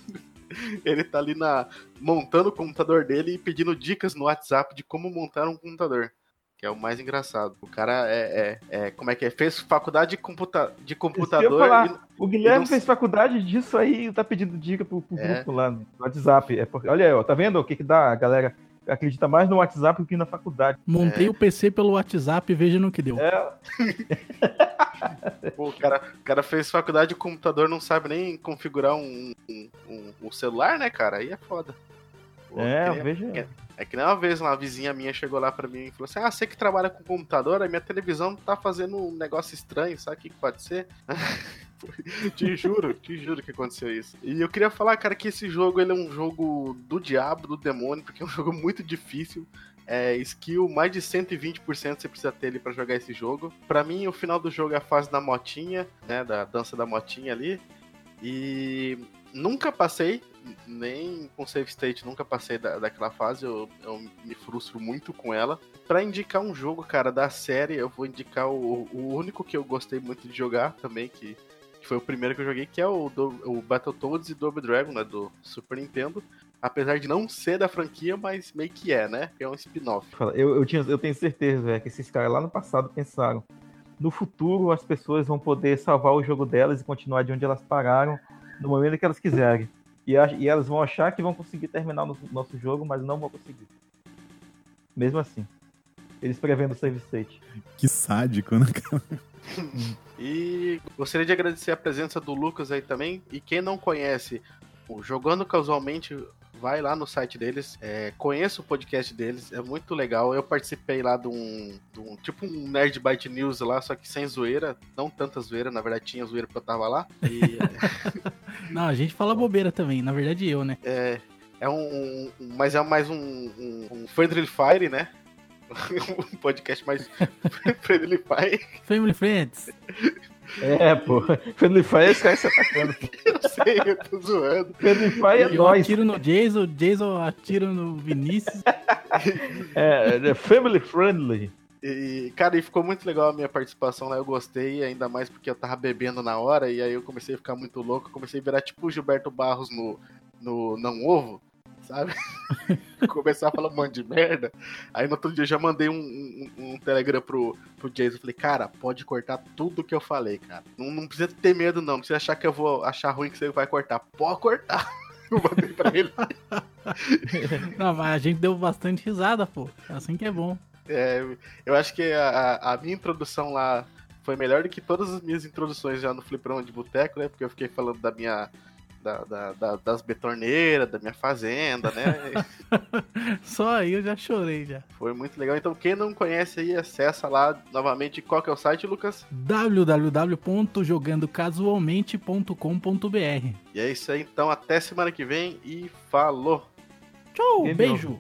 ele tá ali na montando o computador dele e pedindo dicas no WhatsApp de como montar um computador. Que é o mais engraçado. O cara é, é, é- como é que é? Fez faculdade de, computa de computador falar. e- O Guilherme não- fez faculdade disso aí e tá pedindo dica pro, pro É. grupo lá no WhatsApp. É porque, olha aí, ó, tá vendo o que, que dá? A galera acredita mais no WhatsApp do que na faculdade. Montei o PC pelo WhatsApp e veja no que deu. É, Pô, o, cara, o cara fez faculdade de computador, não sabe nem configurar um, um, um- um celular, né, cara? Aí é foda. Pô, é, queria- veja. que- É que nem uma vez uma vizinha minha chegou lá pra mim e falou assim: Ah, você que trabalha com computador, a minha televisão tá fazendo um negócio estranho, sabe o que pode ser? te juro, te juro que aconteceu isso. E eu queria falar, cara, que esse jogo ele é um jogo do diabo, do demônio, porque é um jogo muito difícil. É, skill, mais de 120% você precisa ter ele pra jogar esse jogo. Pra mim, o final do jogo é a fase da motinha, né? Da dança da motinha ali. E nunca passei, nem com save state, nunca passei da, daquela fase. Eu, eu me frustro muito com ela. Pra indicar um jogo, cara, da série, eu vou indicar o, o único que eu gostei muito de jogar também, que, que foi o primeiro que eu joguei, que é o, do, o Battletoads e Double Dragon, né? Do Super Nintendo. Apesar de não ser da franquia, mas meio que é, né? É um spin-off. Eu, eu, eu tenho certeza, velho, que esses caras lá no passado pensaram. No futuro, as pessoas vão poder salvar o jogo delas e continuar de onde elas pararam no momento que elas quiserem. E, e elas vão achar que vão conseguir terminar o nosso, nosso jogo, mas não vão conseguir. Mesmo assim. Eles prevendo o save state. Que sádico, né, cara? E gostaria de agradecer a presença do Lucas aí também. E quem não conhece o Jogando Casualmente, vai lá no site deles, é, conheça o podcast deles, é muito legal. Eu participei lá de um, de um- tipo um Nerd Byte News lá, só que sem zoeira, não tanta zoeira, na verdade tinha zoeira porque eu tava lá. E Não, a gente fala bobeira também, na verdade eu, né? é, é um, um- mas é mais um, um, um Friendly Fire, né? um podcast mais Friendly Fire. Family Friends. É, pô. Friendly Fire esse cara se atacando. Eu sei, eu tô zoando. Friendly Fire é Eu nóis. atiro no Jason, o Jason atira no Vinícius. É, é family friendly. E, cara, e ficou muito legal a minha participação lá, eu gostei, ainda mais porque eu tava bebendo na hora, e aí eu comecei a ficar muito louco, comecei a virar tipo o Gilberto Barros no, no Não Ovo, sabe? Começar a falar um monte de merda. Aí no outro dia eu já mandei um, um, um telegram pro, pro Jason, falei, cara, pode cortar tudo que eu falei, cara. Não, não precisa ter medo não, não precisa achar que eu vou achar ruim que você vai cortar. Pode cortar. Eu mandei pra ele. Não, mas a gente deu bastante risada, pô. Assim que é bom. É, eu acho que a, a- minha introdução lá foi melhor do que todas as minhas introduções já no Fliperama de Boteco, né? Porque eu fiquei falando da minha. Da- da- da- das betorneiras, da minha fazenda, né? Só aí eu já chorei já. Foi muito legal. Então, quem não conhece aí, acessa lá novamente. Qual que é o site, Lucas? www.jogandocasualmente.com.br E é isso aí, então. Até semana que vem e falou! Tchau, Game beijo.